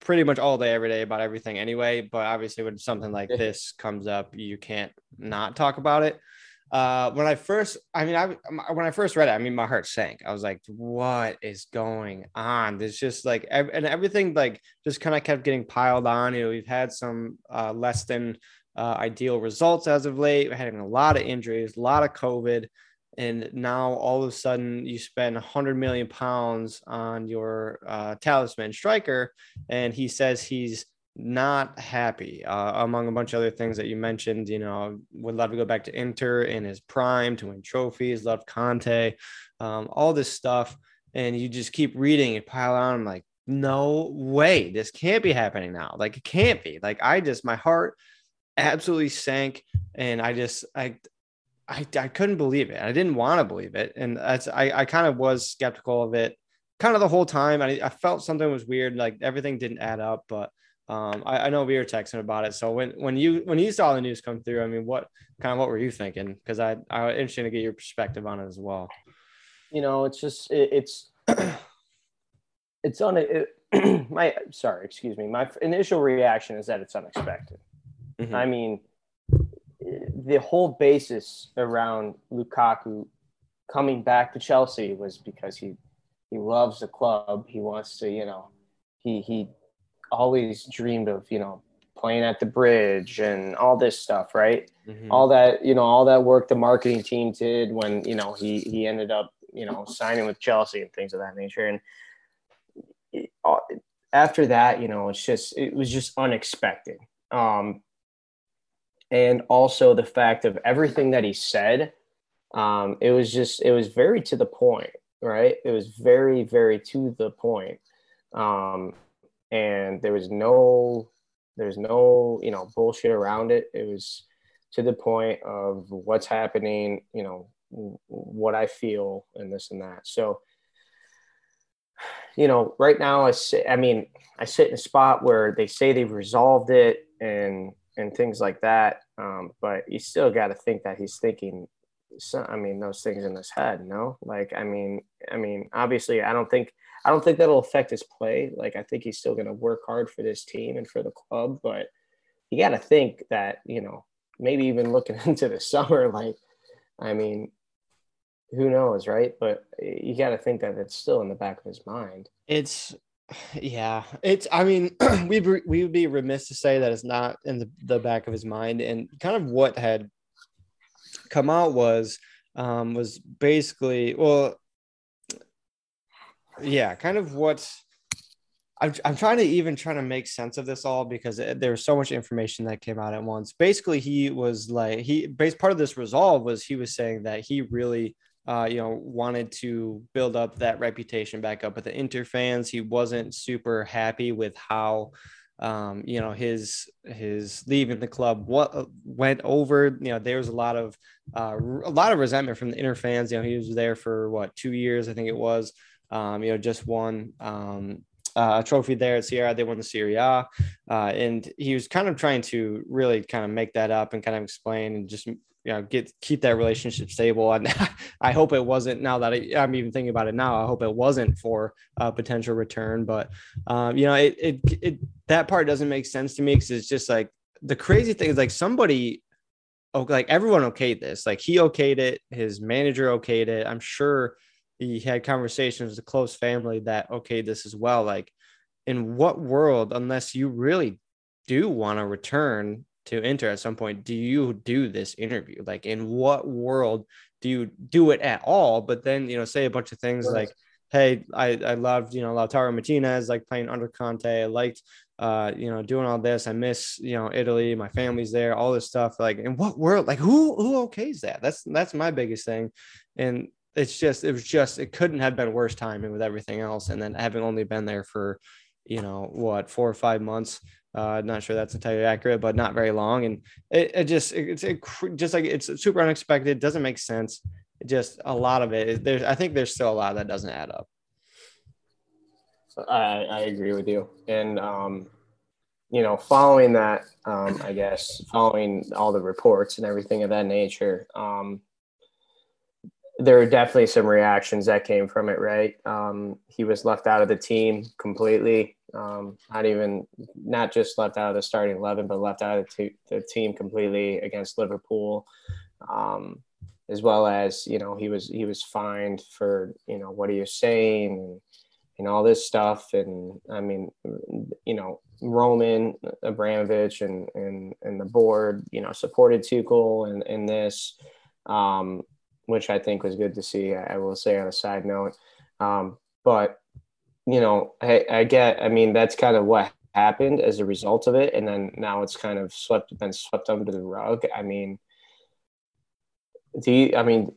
pretty much all day every day about everything anyway but obviously when something like [laughs] this comes up you can't not talk about it uh, when I first, I mean, I when I first read it, I mean, my heart sank. I was like, "What is going on?" There's just like, and everything like just kind of kept getting piled on. You know, we've had some uh, less than uh, ideal results as of late. We're having a lot of injuries, a lot of COVID, and now all of a sudden you spend 100 million pounds on your uh, talisman striker, and he says he's not happy uh, among a bunch of other things that you mentioned. You know, would love to go back to Inter in his prime to win trophies, love Conte, um, all this stuff. And you just keep reading and pile on. I'm like, no way, this can't be happening now. Like, it can't be. Like, I just, my heart absolutely sank. And I just, I, I, I couldn't believe it. I didn't want to believe it. And that's, I, I kind of was skeptical of it kind of the whole time. I, I felt something was weird. Like, everything didn't add up. But, um, I, I, know we were texting about it. So when when you when you saw the news come through, I mean, what kind of what were you thinking? Because I I was interested to get your perspective on it as well. You know, it's just it, it's [clears throat] it's on it, [clears throat] my sorry, excuse me. My initial reaction is that it's unexpected. Mm-hmm. I mean, the whole basis around Lukaku coming back to Chelsea was because he he loves the club. He wants to, you know, he he always dreamed of, you know, playing at the bridge and all this stuff, right? Mm-hmm. All that, you know, all that work the marketing team did when, you know, he he ended up, you know, signing with Chelsea and things of that nature. And it, after that, you know, it's just it was just unexpected. Um and also the fact of everything that he said, um, it was just it was very to the point, right? It was very, very to the point. Um, and there was no there's no you know bullshit around it it was to the point of what's happening you know what i feel and this and that so you know right now i sit i mean i sit in a spot where they say they've resolved it and and things like that um, but you still got to think that he's thinking so, I mean, those things in his head. No, like I mean, I mean, obviously, I don't think I don't think that'll affect his play. Like I think he's still going to work hard for this team and for the club, but you got to think that you know maybe even looking [laughs] into the summer, like I mean, who knows, right? But you got to think that it's still in the back of his mind. It's yeah, it's. I mean, we we would be remiss to say that it's not in the, the back of his mind, and kind of what had come out was um, was basically well, yeah, kind of what I'm, I'm trying to even trying to make sense of this all because it, there was so much information that came out at once. Basically, he was like he based part of this resolve was he was saying that he really uh, you know, wanted to build up that reputation back up with the Inter fans. He wasn't super happy with how, um, you know, his his leaving the club what went over. You know, there was a lot of uh, a lot of resentment from the Inter fans. You know, he was there for what two years, I think it was. Um, you know, just won um, uh, a trophy there at Sierra. They won the Serie A, uh, and he was kind of trying to really kind of make that up and kind of explain and just you know get keep that relationship stable. And [laughs] i hope it wasn't now that I, am even thinking about it now i hope it wasn't for a potential return. But um, you know it, it it that part doesn't make sense to me because it's just like the crazy thing is like somebody oh like everyone okayed this. Like he okayed it. His manager okayed it. I'm sure he had conversations with a close family that okay this is well like in what world unless you really do want to return to Inter at some point do you do this interview? Like in what world do you do it at all? But then you know say a bunch of things right. like hey i i loved you know lautaro martinez like playing under conte. I liked uh you know doing all this. I miss you know italy. My family's there all this stuff. Like in what world? Like who who okays that? That's that's my biggest thing. And it's just it was just it couldn't have been worse timing with everything else and then having only been there for you know what four or five months uh, not sure that's entirely accurate, but not very long. And it, it just it's it, just like it's super unexpected. Doesn't make sense. It just a lot of it. There's I think there's still a lot that doesn't add up. I, I agree with you. And um, you know, following that, um, I guess following all the reports and everything of that nature, um, there were definitely some reactions that came from it. Right, um, he was left out of the team completely. Um, not even not just left out of the starting eleven, but left out of the, the team completely against Liverpool, um, as well as you know he was he was fined for you know what are you saying and, and all this stuff. And I mean, you know, Roman Abramovich and and and the board, you know, supported Tuchel and in this, um, which I think was good to see. I, will say on a side note, um, but you know, I, I get, I mean, that's kind of what happened as a result of it. And then now it's kind of swept, been swept under the rug. I mean, do you, I mean,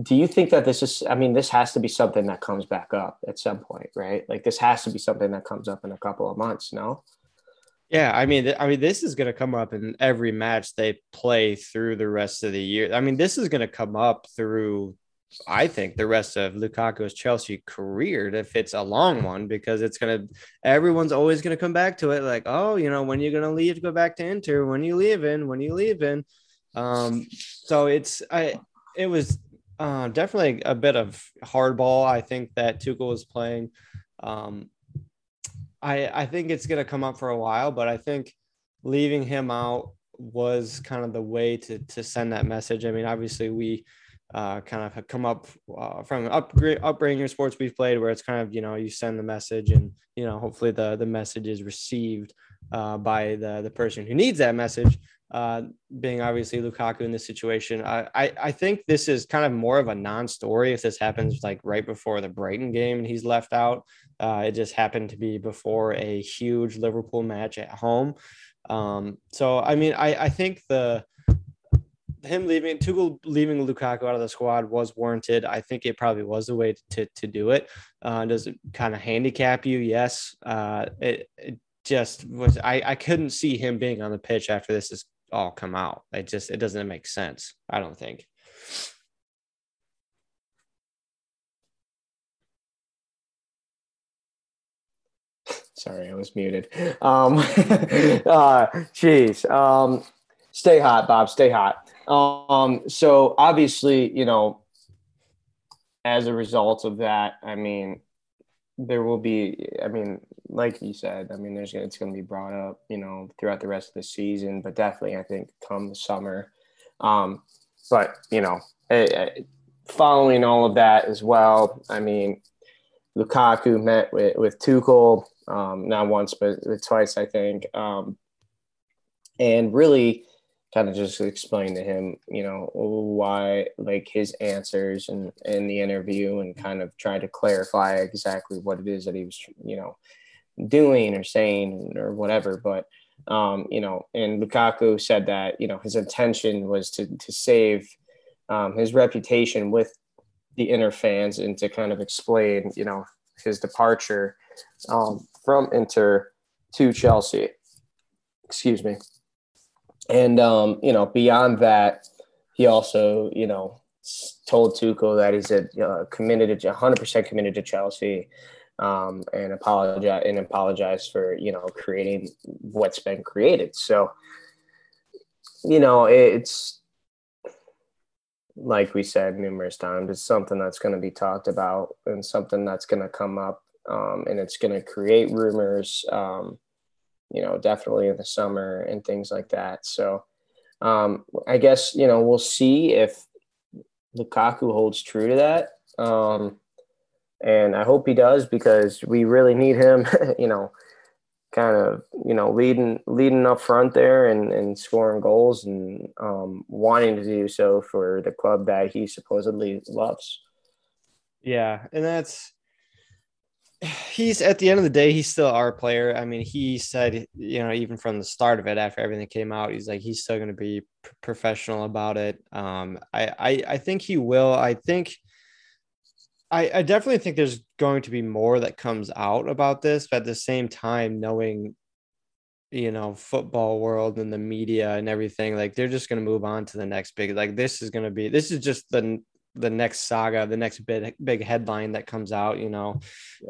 do you think that this is, I mean, this has to be something that comes back up at some point, right? Like this has to be something that comes up in a couple of months, no? Yeah, I mean, I mean, this is going to come up in every match they play through the rest of the year. I mean, this is going to come up through I think the rest of Lukaku's Chelsea career if it's a long one because it's gonna everyone's always gonna come back to it like oh you know when you're gonna leave go back to Inter when you leaving when you leaving um so it's I it was uh, definitely a bit of hardball I think that Tuchel was playing um I I think it's gonna come up for a while but I think leaving him out was kind of the way to to send that message. I mean obviously we uh, kind of have come up uh, from upgrade upbringing sports we've played where it's kind of you know you send the message and you know hopefully the the message is received uh, by the the person who needs that message uh, being obviously Lukaku in this situation. I, I, I think this is kind of more of a non-story if this happens like right before the Brighton game and he's left out uh, it just happened to be before a huge Liverpool match at home um, so I mean I I think the him leaving Tuchel leaving Lukaku out of the squad was warranted. I think it probably was the way to to do it. Uh, does it kind of handicap you? Yes. Uh, it, it just was. I I couldn't see him being on the pitch after this has all come out. It just it doesn't make sense. I don't think. Sorry, I was muted. Um, [laughs] uh, geez. Um, stay hot, Bob. Stay hot. Um, so obviously, you know, as a result of that, I mean, there will be, I mean, like you said, I mean, there's it's going to be brought up, you know, throughout the rest of the season, but definitely, I think come the summer. Um, but you know, eh, eh, following all of that as well, I mean, Lukaku met with with Tuchel, um, not once but twice, I think, um, and really kind of just explain to him, you know, why like his answers and in the interview and kind of try to clarify exactly what it is that he was, you know, doing or saying or whatever. But um, you know, and Lukaku said that, you know, his intention was to to save um, his reputation with the Inter fans and to kind of explain, you know, his departure um, from Inter to Chelsea. Excuse me. And um, you know, beyond that, he also you know told Tuchel that he's a uh, committed to 100% committed to Chelsea, um, and apologize and apologize for you know creating what's been created. So, you know, it's like we said numerous times, it's something that's going to be talked about and something that's going to come up, um, and it's going to create rumors. Um, you know, definitely in the summer and things like that. So um, I guess, you know, we'll see if Lukaku holds true to that. Um, and I hope he does because we really need him, [laughs] you know, kind of, you know, leading leading up front there and, and scoring goals and um, wanting to do so for the club that he supposedly loves. Yeah, and that's he's at the end of the day, he's still our player. I mean, he said, you know, even from the start of it, after everything came out, he's like, he's still going to be p- professional about it. Um, I, I, I think he will. I think, I, I definitely think there's going to be more that comes out about this, but at the same time, knowing, you know, football world and the media and everything, like they're just going to move on to the next big. Like this is going to be, this is just the the next saga, the next big big headline that comes out. You know,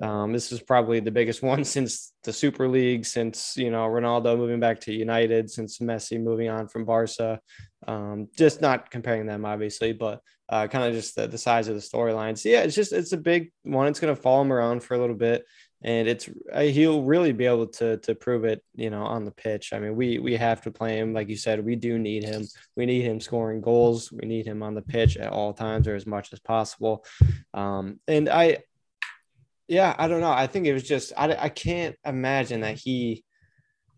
um, this is probably the biggest [laughs] one since the Super League, since you know Ronaldo moving back to United, since Messi moving on from Barca. Um, just not comparing them, obviously, but uh, kind of just the, the size of the storylines. So yeah, it's just it's a big one. It's going to follow him around for a little bit and it's uh, he'll really be able to to prove it you know on the pitch. I mean we we have to play him. Like you said we do need him. We need him scoring goals. We need him on the pitch at all times or as much as possible. Um and i yeah i don't know. I think it was just i, I can't imagine that he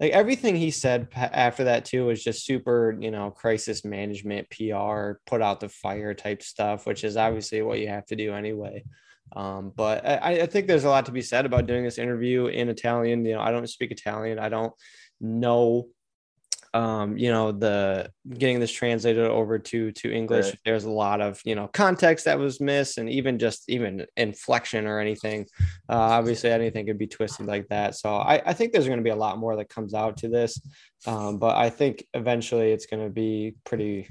like everything he said after that too was just super you know crisis management pr put out the fire type stuff which is obviously what you have to do anyway um, but I, I think there's a lot to be said about doing this interview in Italian. You know, I don't speak Italian. I don't know um you know the getting this translated over to to english right. there's a lot of you know context that was missed and even just even inflection or anything uh, obviously anything could be twisted like that so i i think there's going to be a lot more that comes out to this um but i think eventually it's going to be pretty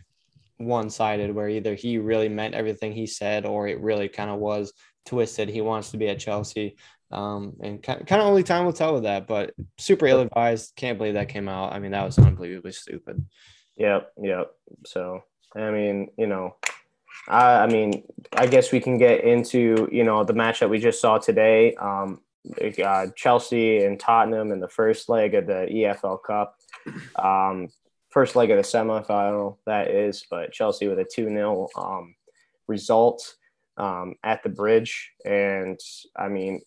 one-sided where either he really meant everything he said or it really kind of was twisted. He wants to be at Chelsea. Um, and kind of only time will tell with that, but super ill advised. Can't believe that came out. I mean, that was unbelievably stupid. Yep. Yep. So, I mean, you know, I, I mean, I guess we can get into, you know, the match that we just saw today. Um, uh, Chelsea and Tottenham in the first leg of the EFL Cup. Um, first leg of the semifinal, that is, but Chelsea with a 2 0 um, result um, at the bridge. And I mean,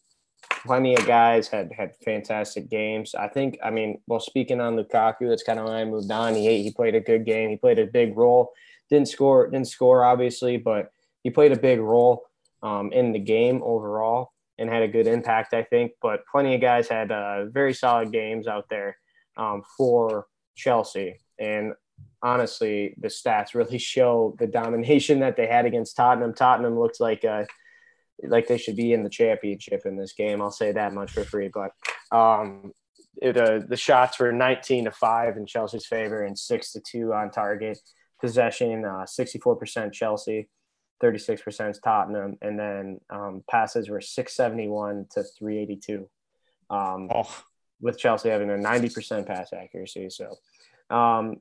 plenty of guys had had fantastic games. I think, I mean, well, speaking on Lukaku, that's kind of why I moved on. He he played a good game. He played a big role. Didn't score, didn't score obviously, but he played a big role um, in the game overall and had a good impact, I think. But plenty of guys had uh, very solid games out there um, for Chelsea. And honestly, the stats really [laughs] show the domination that they had against Tottenham. Tottenham looks like uh, like they should be in the championship in this game. I'll say that much for free. But um, it, uh, the shots were 19 to five in Chelsea's favor and six to two on target. Possession, uh, 64% Chelsea, 36% Tottenham, and then um, passes were 671 to 382. Um, oh. With Chelsea having a 90% pass accuracy. So, um,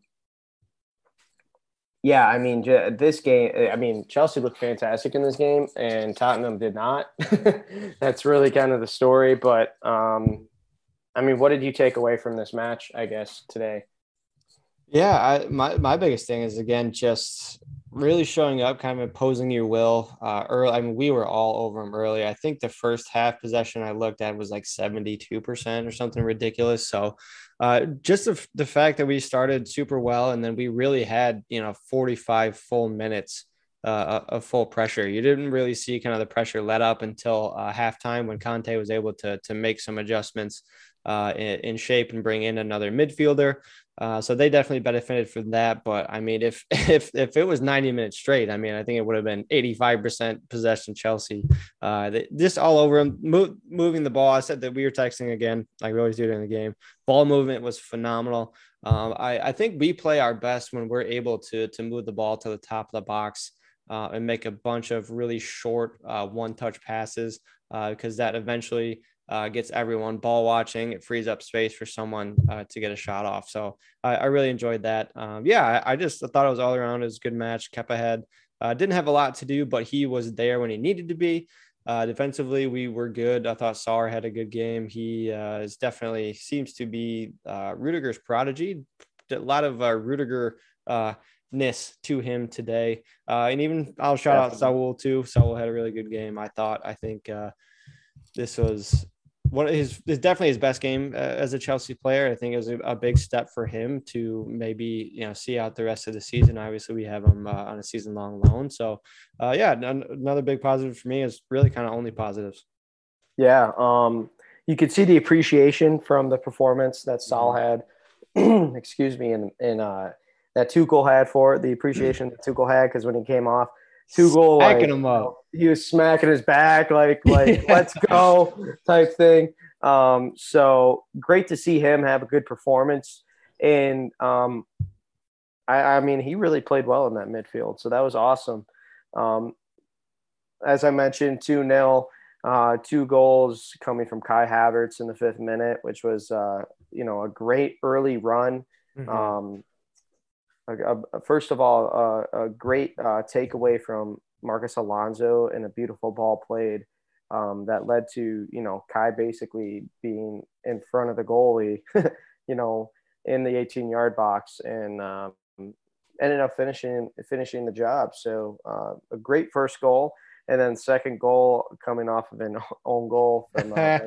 Yeah, I mean, this game, I mean, Chelsea looked fantastic in this game and Tottenham did not. [laughs] That's really kind of the story. But, um, I mean, what did you take away from this match, I guess, today? Yeah, I, my, my biggest thing is, again, just really showing up, kind of imposing your will. Uh, early, I mean, we were all over them early. I think the first half possession I looked at was like 72% or something ridiculous. So uh, just the, the fact that we started super well and then we really had, you know, 45 full minutes uh, of full pressure. You didn't really see kind of the pressure let up until uh, halftime when Conte was able to, to make some adjustments uh, in, in, shape and bring in another midfielder. Uh, so they definitely benefited from that. But I mean, if [laughs] if if it was 90 minutes straight, I mean, I think it would have been 85% possession Chelsea. Uh, they, just all over them, move, moving the ball. I said that we were texting again, like we always do during the game. Ball movement was phenomenal. Um, I, I think we play our best when we're able to to move the ball to the top of the box. Uh, and make a bunch of really short uh, one touch passes because uh, that eventually uh, gets everyone ball watching. It frees up space for someone uh, to get a shot off. So I, I really enjoyed that. Um, yeah, I, I, just thought it was all around. It was a good match. Kepa had. Uh, didn't have a lot to do, but he was there when he needed to be. Uh, defensively, we were good. I thought Sarr had a good game. He uh, is definitely seems to be uh, Rudiger's prodigy. A lot of Rudiger ness to him today. and even I'll shout Definitely. out Saul too. Saul had a really good game. I thought. I think this was one of his is definitely his best game uh, as a Chelsea player. I think it was a, a, big step for him to maybe you know see out the rest of the season. Obviously, we have him uh, on a season long loan, so uh, yeah, n- another big positive for me is really kind of only positives. Yeah, um, you could see the appreciation from the performance that Saul mm-hmm. had. [clears throat] excuse me, and and uh, that Tuchel had for it, the appreciation that Tuchel had because when he came off, Tuchel like, him up he was smacking his back like [laughs] like let's go type thing. Um, so great to see him have a good performance, and um, I, I mean he really played well in that midfield, so that was awesome. Um, as I mentioned, two 0 uh, two goals coming from Kai Havertz in the fifth minute, which was uh, you know a great early run. Mm-hmm. Um, a, a, first of all, uh, a great uh, takeaway from Marcos Alonso and a beautiful ball played um, that led to you know Kai basically being in front of the goalie, [laughs] you know, in the 18 yard box and um, ended up finishing finishing the job. So uh, a great first goal, and then second goal coming off of an [laughs] own goal from uh,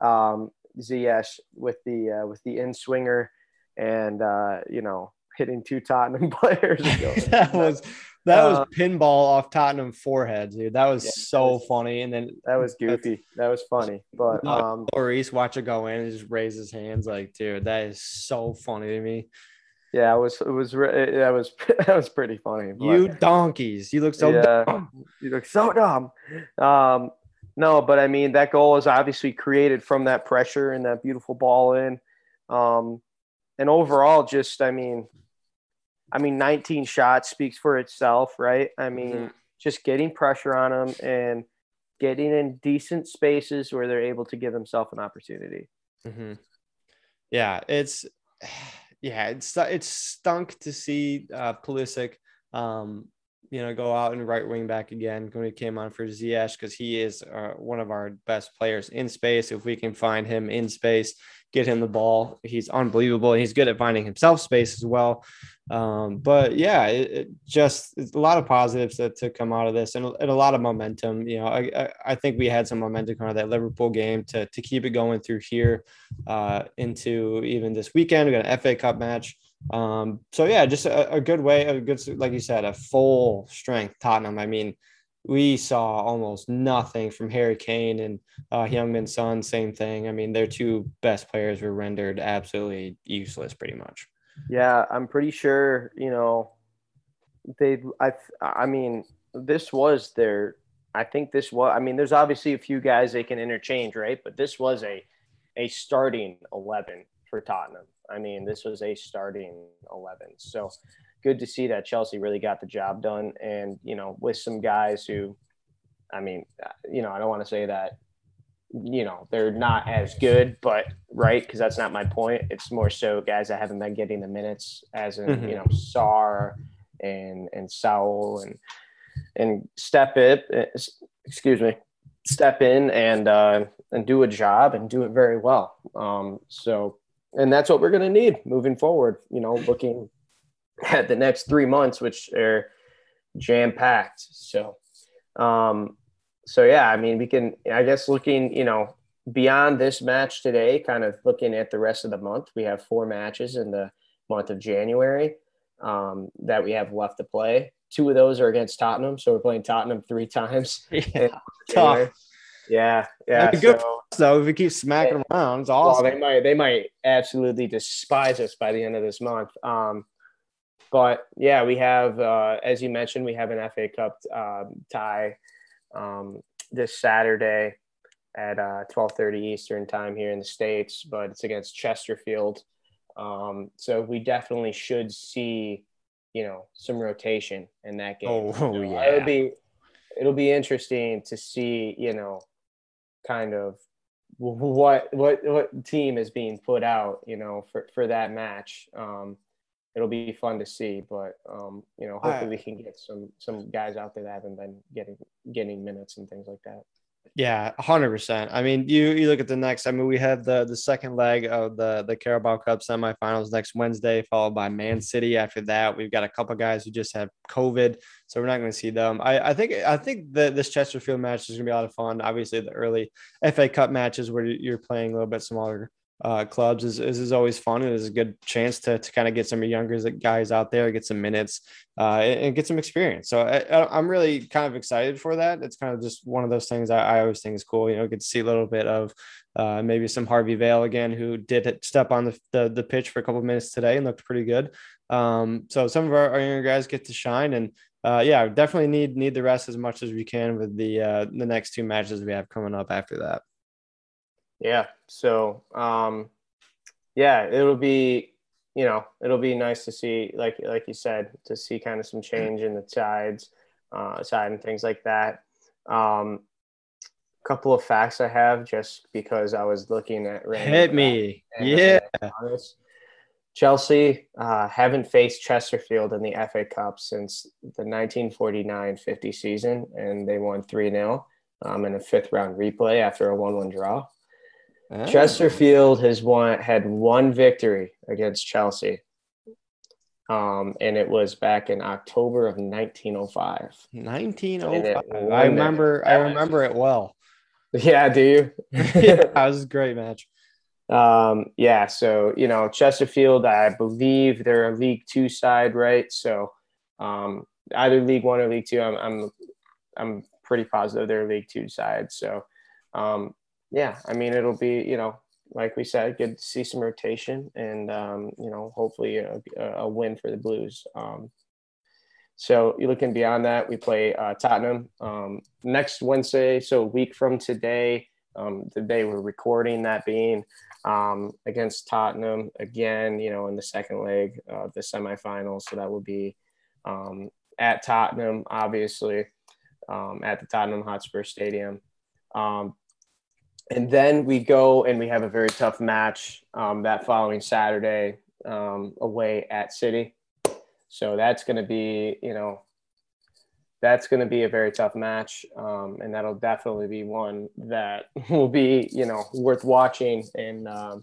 [laughs] um, Ziyech with the uh, with the in swinger, and uh, you know hitting two Tottenham [laughs] players. that was that was uh, pinball off Tottenham foreheads, dude. That was yeah, so that was, funny. And then that was goofy. That was funny. But um Maurice watch it go in and just raise his hands like, dude, that is so funny to me. Yeah, it was it was it, that was [laughs] that was pretty funny. But, you donkeys. You look so yeah, dumb. You look so dumb. Um no, but I mean that goal is obviously created from that pressure and that beautiful ball in. Um and overall just I mean I mean, 19 shots speaks for itself, right? I mean, mm-hmm. just getting pressure on them and getting in decent spaces where they're able to give themselves an opportunity. Mm-hmm. Yeah, it's [sighs] yeah, it's it's stunk to see uh, Pulisic, um, you know, go out and right wing back again when he came on for Ziyech because he is uh, one of our best players in space. If we can find him in space, get him the ball, he's unbelievable. He's good at finding himself space as well. Um, but yeah, it, it just a lot of positives to, to come out of this and, and, a lot of momentum. You know, I, I think we had some momentum out of that Liverpool game to, to keep it going through here uh, into even this weekend. We got an FA Cup match. Um, so yeah, just a, a good way, a good, like you said, a full strength Tottenham. I mean, we saw almost nothing from Harry Kane and uh, Heung-min Son. Same thing. I mean, their two best players were rendered absolutely useless, pretty much. Yeah, I'm pretty sure, you know, they I I mean, this was their I think this was I mean, there's obviously a few guys they can interchange, right? But this was a a starting 11 for Tottenham. I mean, this was a starting 11. So good to see that Chelsea really got the job done and, you know, with some guys who I mean, you know, I don't want to say that you know they're not as good but right because that's not my point it's more so guys that haven't been getting the minutes as in mm-hmm. you know Sarr and and Saul and and step it excuse me step in and uh, and do a job and do it very well. Um, so and that's what we're going to need moving forward. You know, looking at the next three months, which are jam packed. So, um, so yeah, I mean, we can, I guess, looking, you know, beyond this match today, kind of looking at the rest of the month, we have four matches in the month of January um, that we have left to play. Two of those are against Tottenham, so we're playing Tottenham three [laughs] times. Yeah, tough. Yeah, yeah. good so, if we keep smacking yeah. around, it's awesome. Well, they might they might absolutely despise us by the end of this month. Um, but yeah, we have, uh, as you mentioned, we have an FA Cup um, tie um, this Saturday at uh, 12:30 Eastern time here in the states, but it's against Chesterfield. Um, so we definitely should see, you know, some rotation in that game. Oh, oh yeah. It'll be it'll be interesting to see, you know, kind of what what what team is being put out, you know, for for that match. Um, it'll be fun to see. But um, you know, hopefully we can get some some guys out there that haven't been getting getting minutes and things like that. Yeah, hundred percent. I mean, you you look at the next. I mean, we have the the second leg of the the Carabao Cup semifinals next Wednesday, followed by Man City. After that, we've got a couple guys who just have COVID, so we're not going to see them. I I think I think that this Chesterfield match is going to be a lot of fun. Obviously, the early FA Cup matches where you're playing a little bit smaller uh, clubs is, is, always fun. and is a good chance to, to kind of get some younger guys out there, get some minutes, uh, and, get some experience. So I, am really kind of excited for that. It's kind of just one of those things I, I always think is cool. You know, get to see a little bit of uh, maybe some Harvey Vale again, who did step on the, the, the pitch for a couple minutes today and looked pretty good. Um, so some of our, our, younger guys get to shine and. Uh, yeah, definitely need need the rest as much as we can with the uh, the next two matches we have coming up after that. Yeah. So, um, yeah, it'll be, you know, it'll be nice to see, like, like you said, to see kind of some change in the sides, uh, side and things like that. Um, couple of facts I have just because I was looking at hit me, yeah. Chelsea uh, haven't faced Chesterfield in the FA Cup since the 1949-50 season, and they won 3-0 um, in a fifth round replay after a 1-1 draw. Oh. Chesterfield has won had one victory against Chelsea. Um, and it was back in October of 1905. 1905. I remember. I remember it well. [laughs] Yeah, do you? [laughs] yeah, [laughs] that was a great match. Um, yeah, so you know Chesterfield, I believe they're a League Two side, right? So um, either League One or League Two. I'm I'm I'm pretty positive they're a League Two side. So um, yeah, I mean, it'll be, you know, like we said, good to see some rotation and, um, you know, hopefully a, a, win for the Blues. Um, so you're looking beyond that, we play uh, Tottenham um, next Wednesday. So a week from today, um, the day we're recording that being um, against Tottenham again, you know, in the second leg of the semifinals. So that will be um, at Tottenham, obviously, um, at the Tottenham Hotspur Stadium. Um, and then we go and we have a very tough match um, that following Saturday um, away at City. So that's going to be, you know, that's going to be a very tough match, um, and that'll definitely be one that [laughs] will be, you know, worth watching, and um,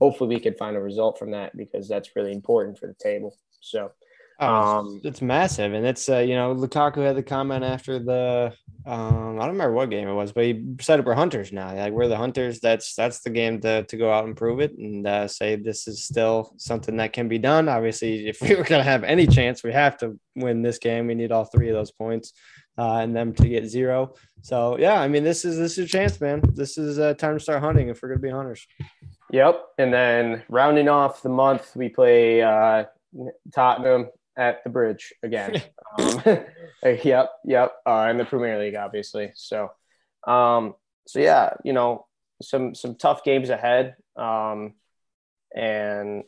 hopefully we can find a result from that because that's really important for the table. So um, it's, massive, and it's uh, you know Lukaku had the comment after the um, I don't remember what game it was, but he said we're hunters now. Like we're the hunters. That's that's the game to to go out and prove it and uh, say this is still something that can be done. Obviously, [laughs] if we were gonna have any chance, we have to win this game. We need all three of those points, uh, and them to get zero. So yeah, I mean this is this is a chance, man. This is uh, time to start hunting if we're gonna be hunters. Yep, and then rounding off the month, we play uh, Tottenham at the bridge again. [laughs] um, [laughs] yep, yep, uh, in the Premier League, obviously. So, um, so yeah, you know, some some tough games ahead, um, and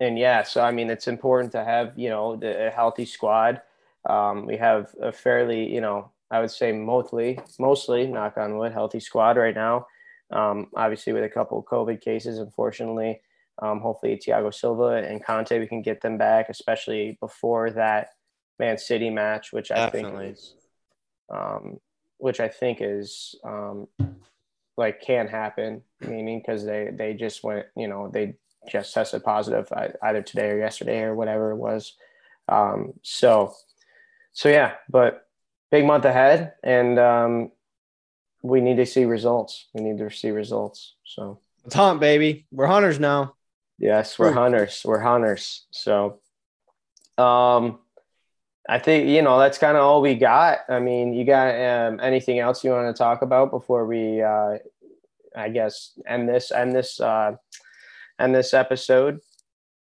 and yeah, so I mean, it's important to have you know the, a healthy squad. Um, we have a fairly, you know, I would say mostly, mostly, knock on wood, healthy squad right now. Um, obviously, with a couple of COVID cases, unfortunately, Um, hopefully, Thiago Silva and Kante, we can get them back, especially before that Man City match, which I Definitely. think is, um, which I think is um, like can happen. Meaning because they they just went, you know, they just tested positive either today or yesterday or whatever it was. Um, so, so yeah, but big month ahead, and um, we need to see results. We need to see results. So let's hunt, baby. We're hunters now. Yes, we're hunters. We're hunters. So, um, I think you know that's kind of all we got. I mean, you got um, anything else you want to talk about before we, uh, I guess, end this end this uh, end this episode?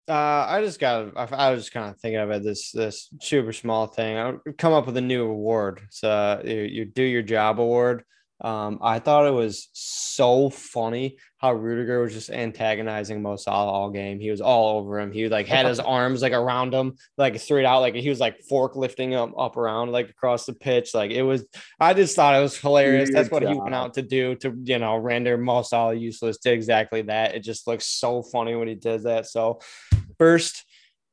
Uh, I just got. I, I was just kind of thinking about this this super small thing. I come up with a new award. So you, you do your job award. Um, I thought it was so funny how Rudiger was just antagonizing Mo Salah all game. He was all over him. He like had his [laughs] arms like around him, like straight out, like he was like fork lifting him up around like across the pitch. Like it was. I just thought it was hilarious. That's what he went out to do to you know render Mo Salah useless. Did exactly that. It just looks so funny when he does that. So first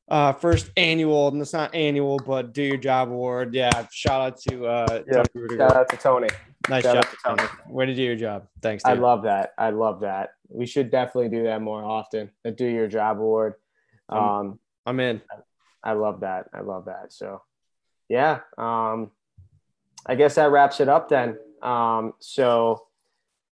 uh first annual and it's not annual but do your job award yeah shout out to uh yeah, shout out to tony nice shout job tony. Way to do your job. Thanks dude. i love that. I love that. We should definitely do that more often the do your job award. Um I'm, I'm in. I love that. I love that. So yeah um i guess that wraps it up then. Um so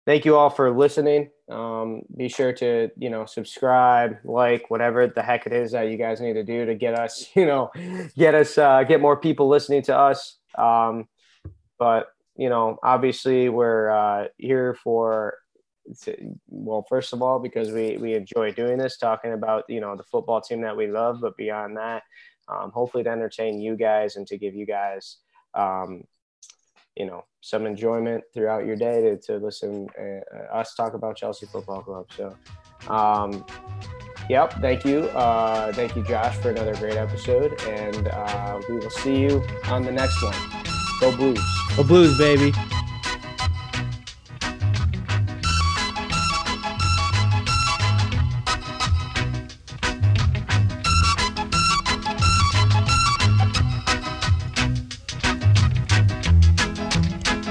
thank you all for listening. Um, be sure to you know subscribe, like whatever the heck it is that you guys need to do to get us [laughs] you know get us uh, get more people listening to us. Um, but you know obviously we're uh, here for well first of all because we we enjoy doing this talking about you know the football team that we love but beyond that um, hopefully to entertain you guys and to give you guys um, you know some enjoyment throughout your day to, to listen uh, us talk about Chelsea Football Club. So, um, yep, thank you, uh, thank you, Josh, for another great episode, and uh, we will see you on the next one. Go Blues! Go Blues, baby!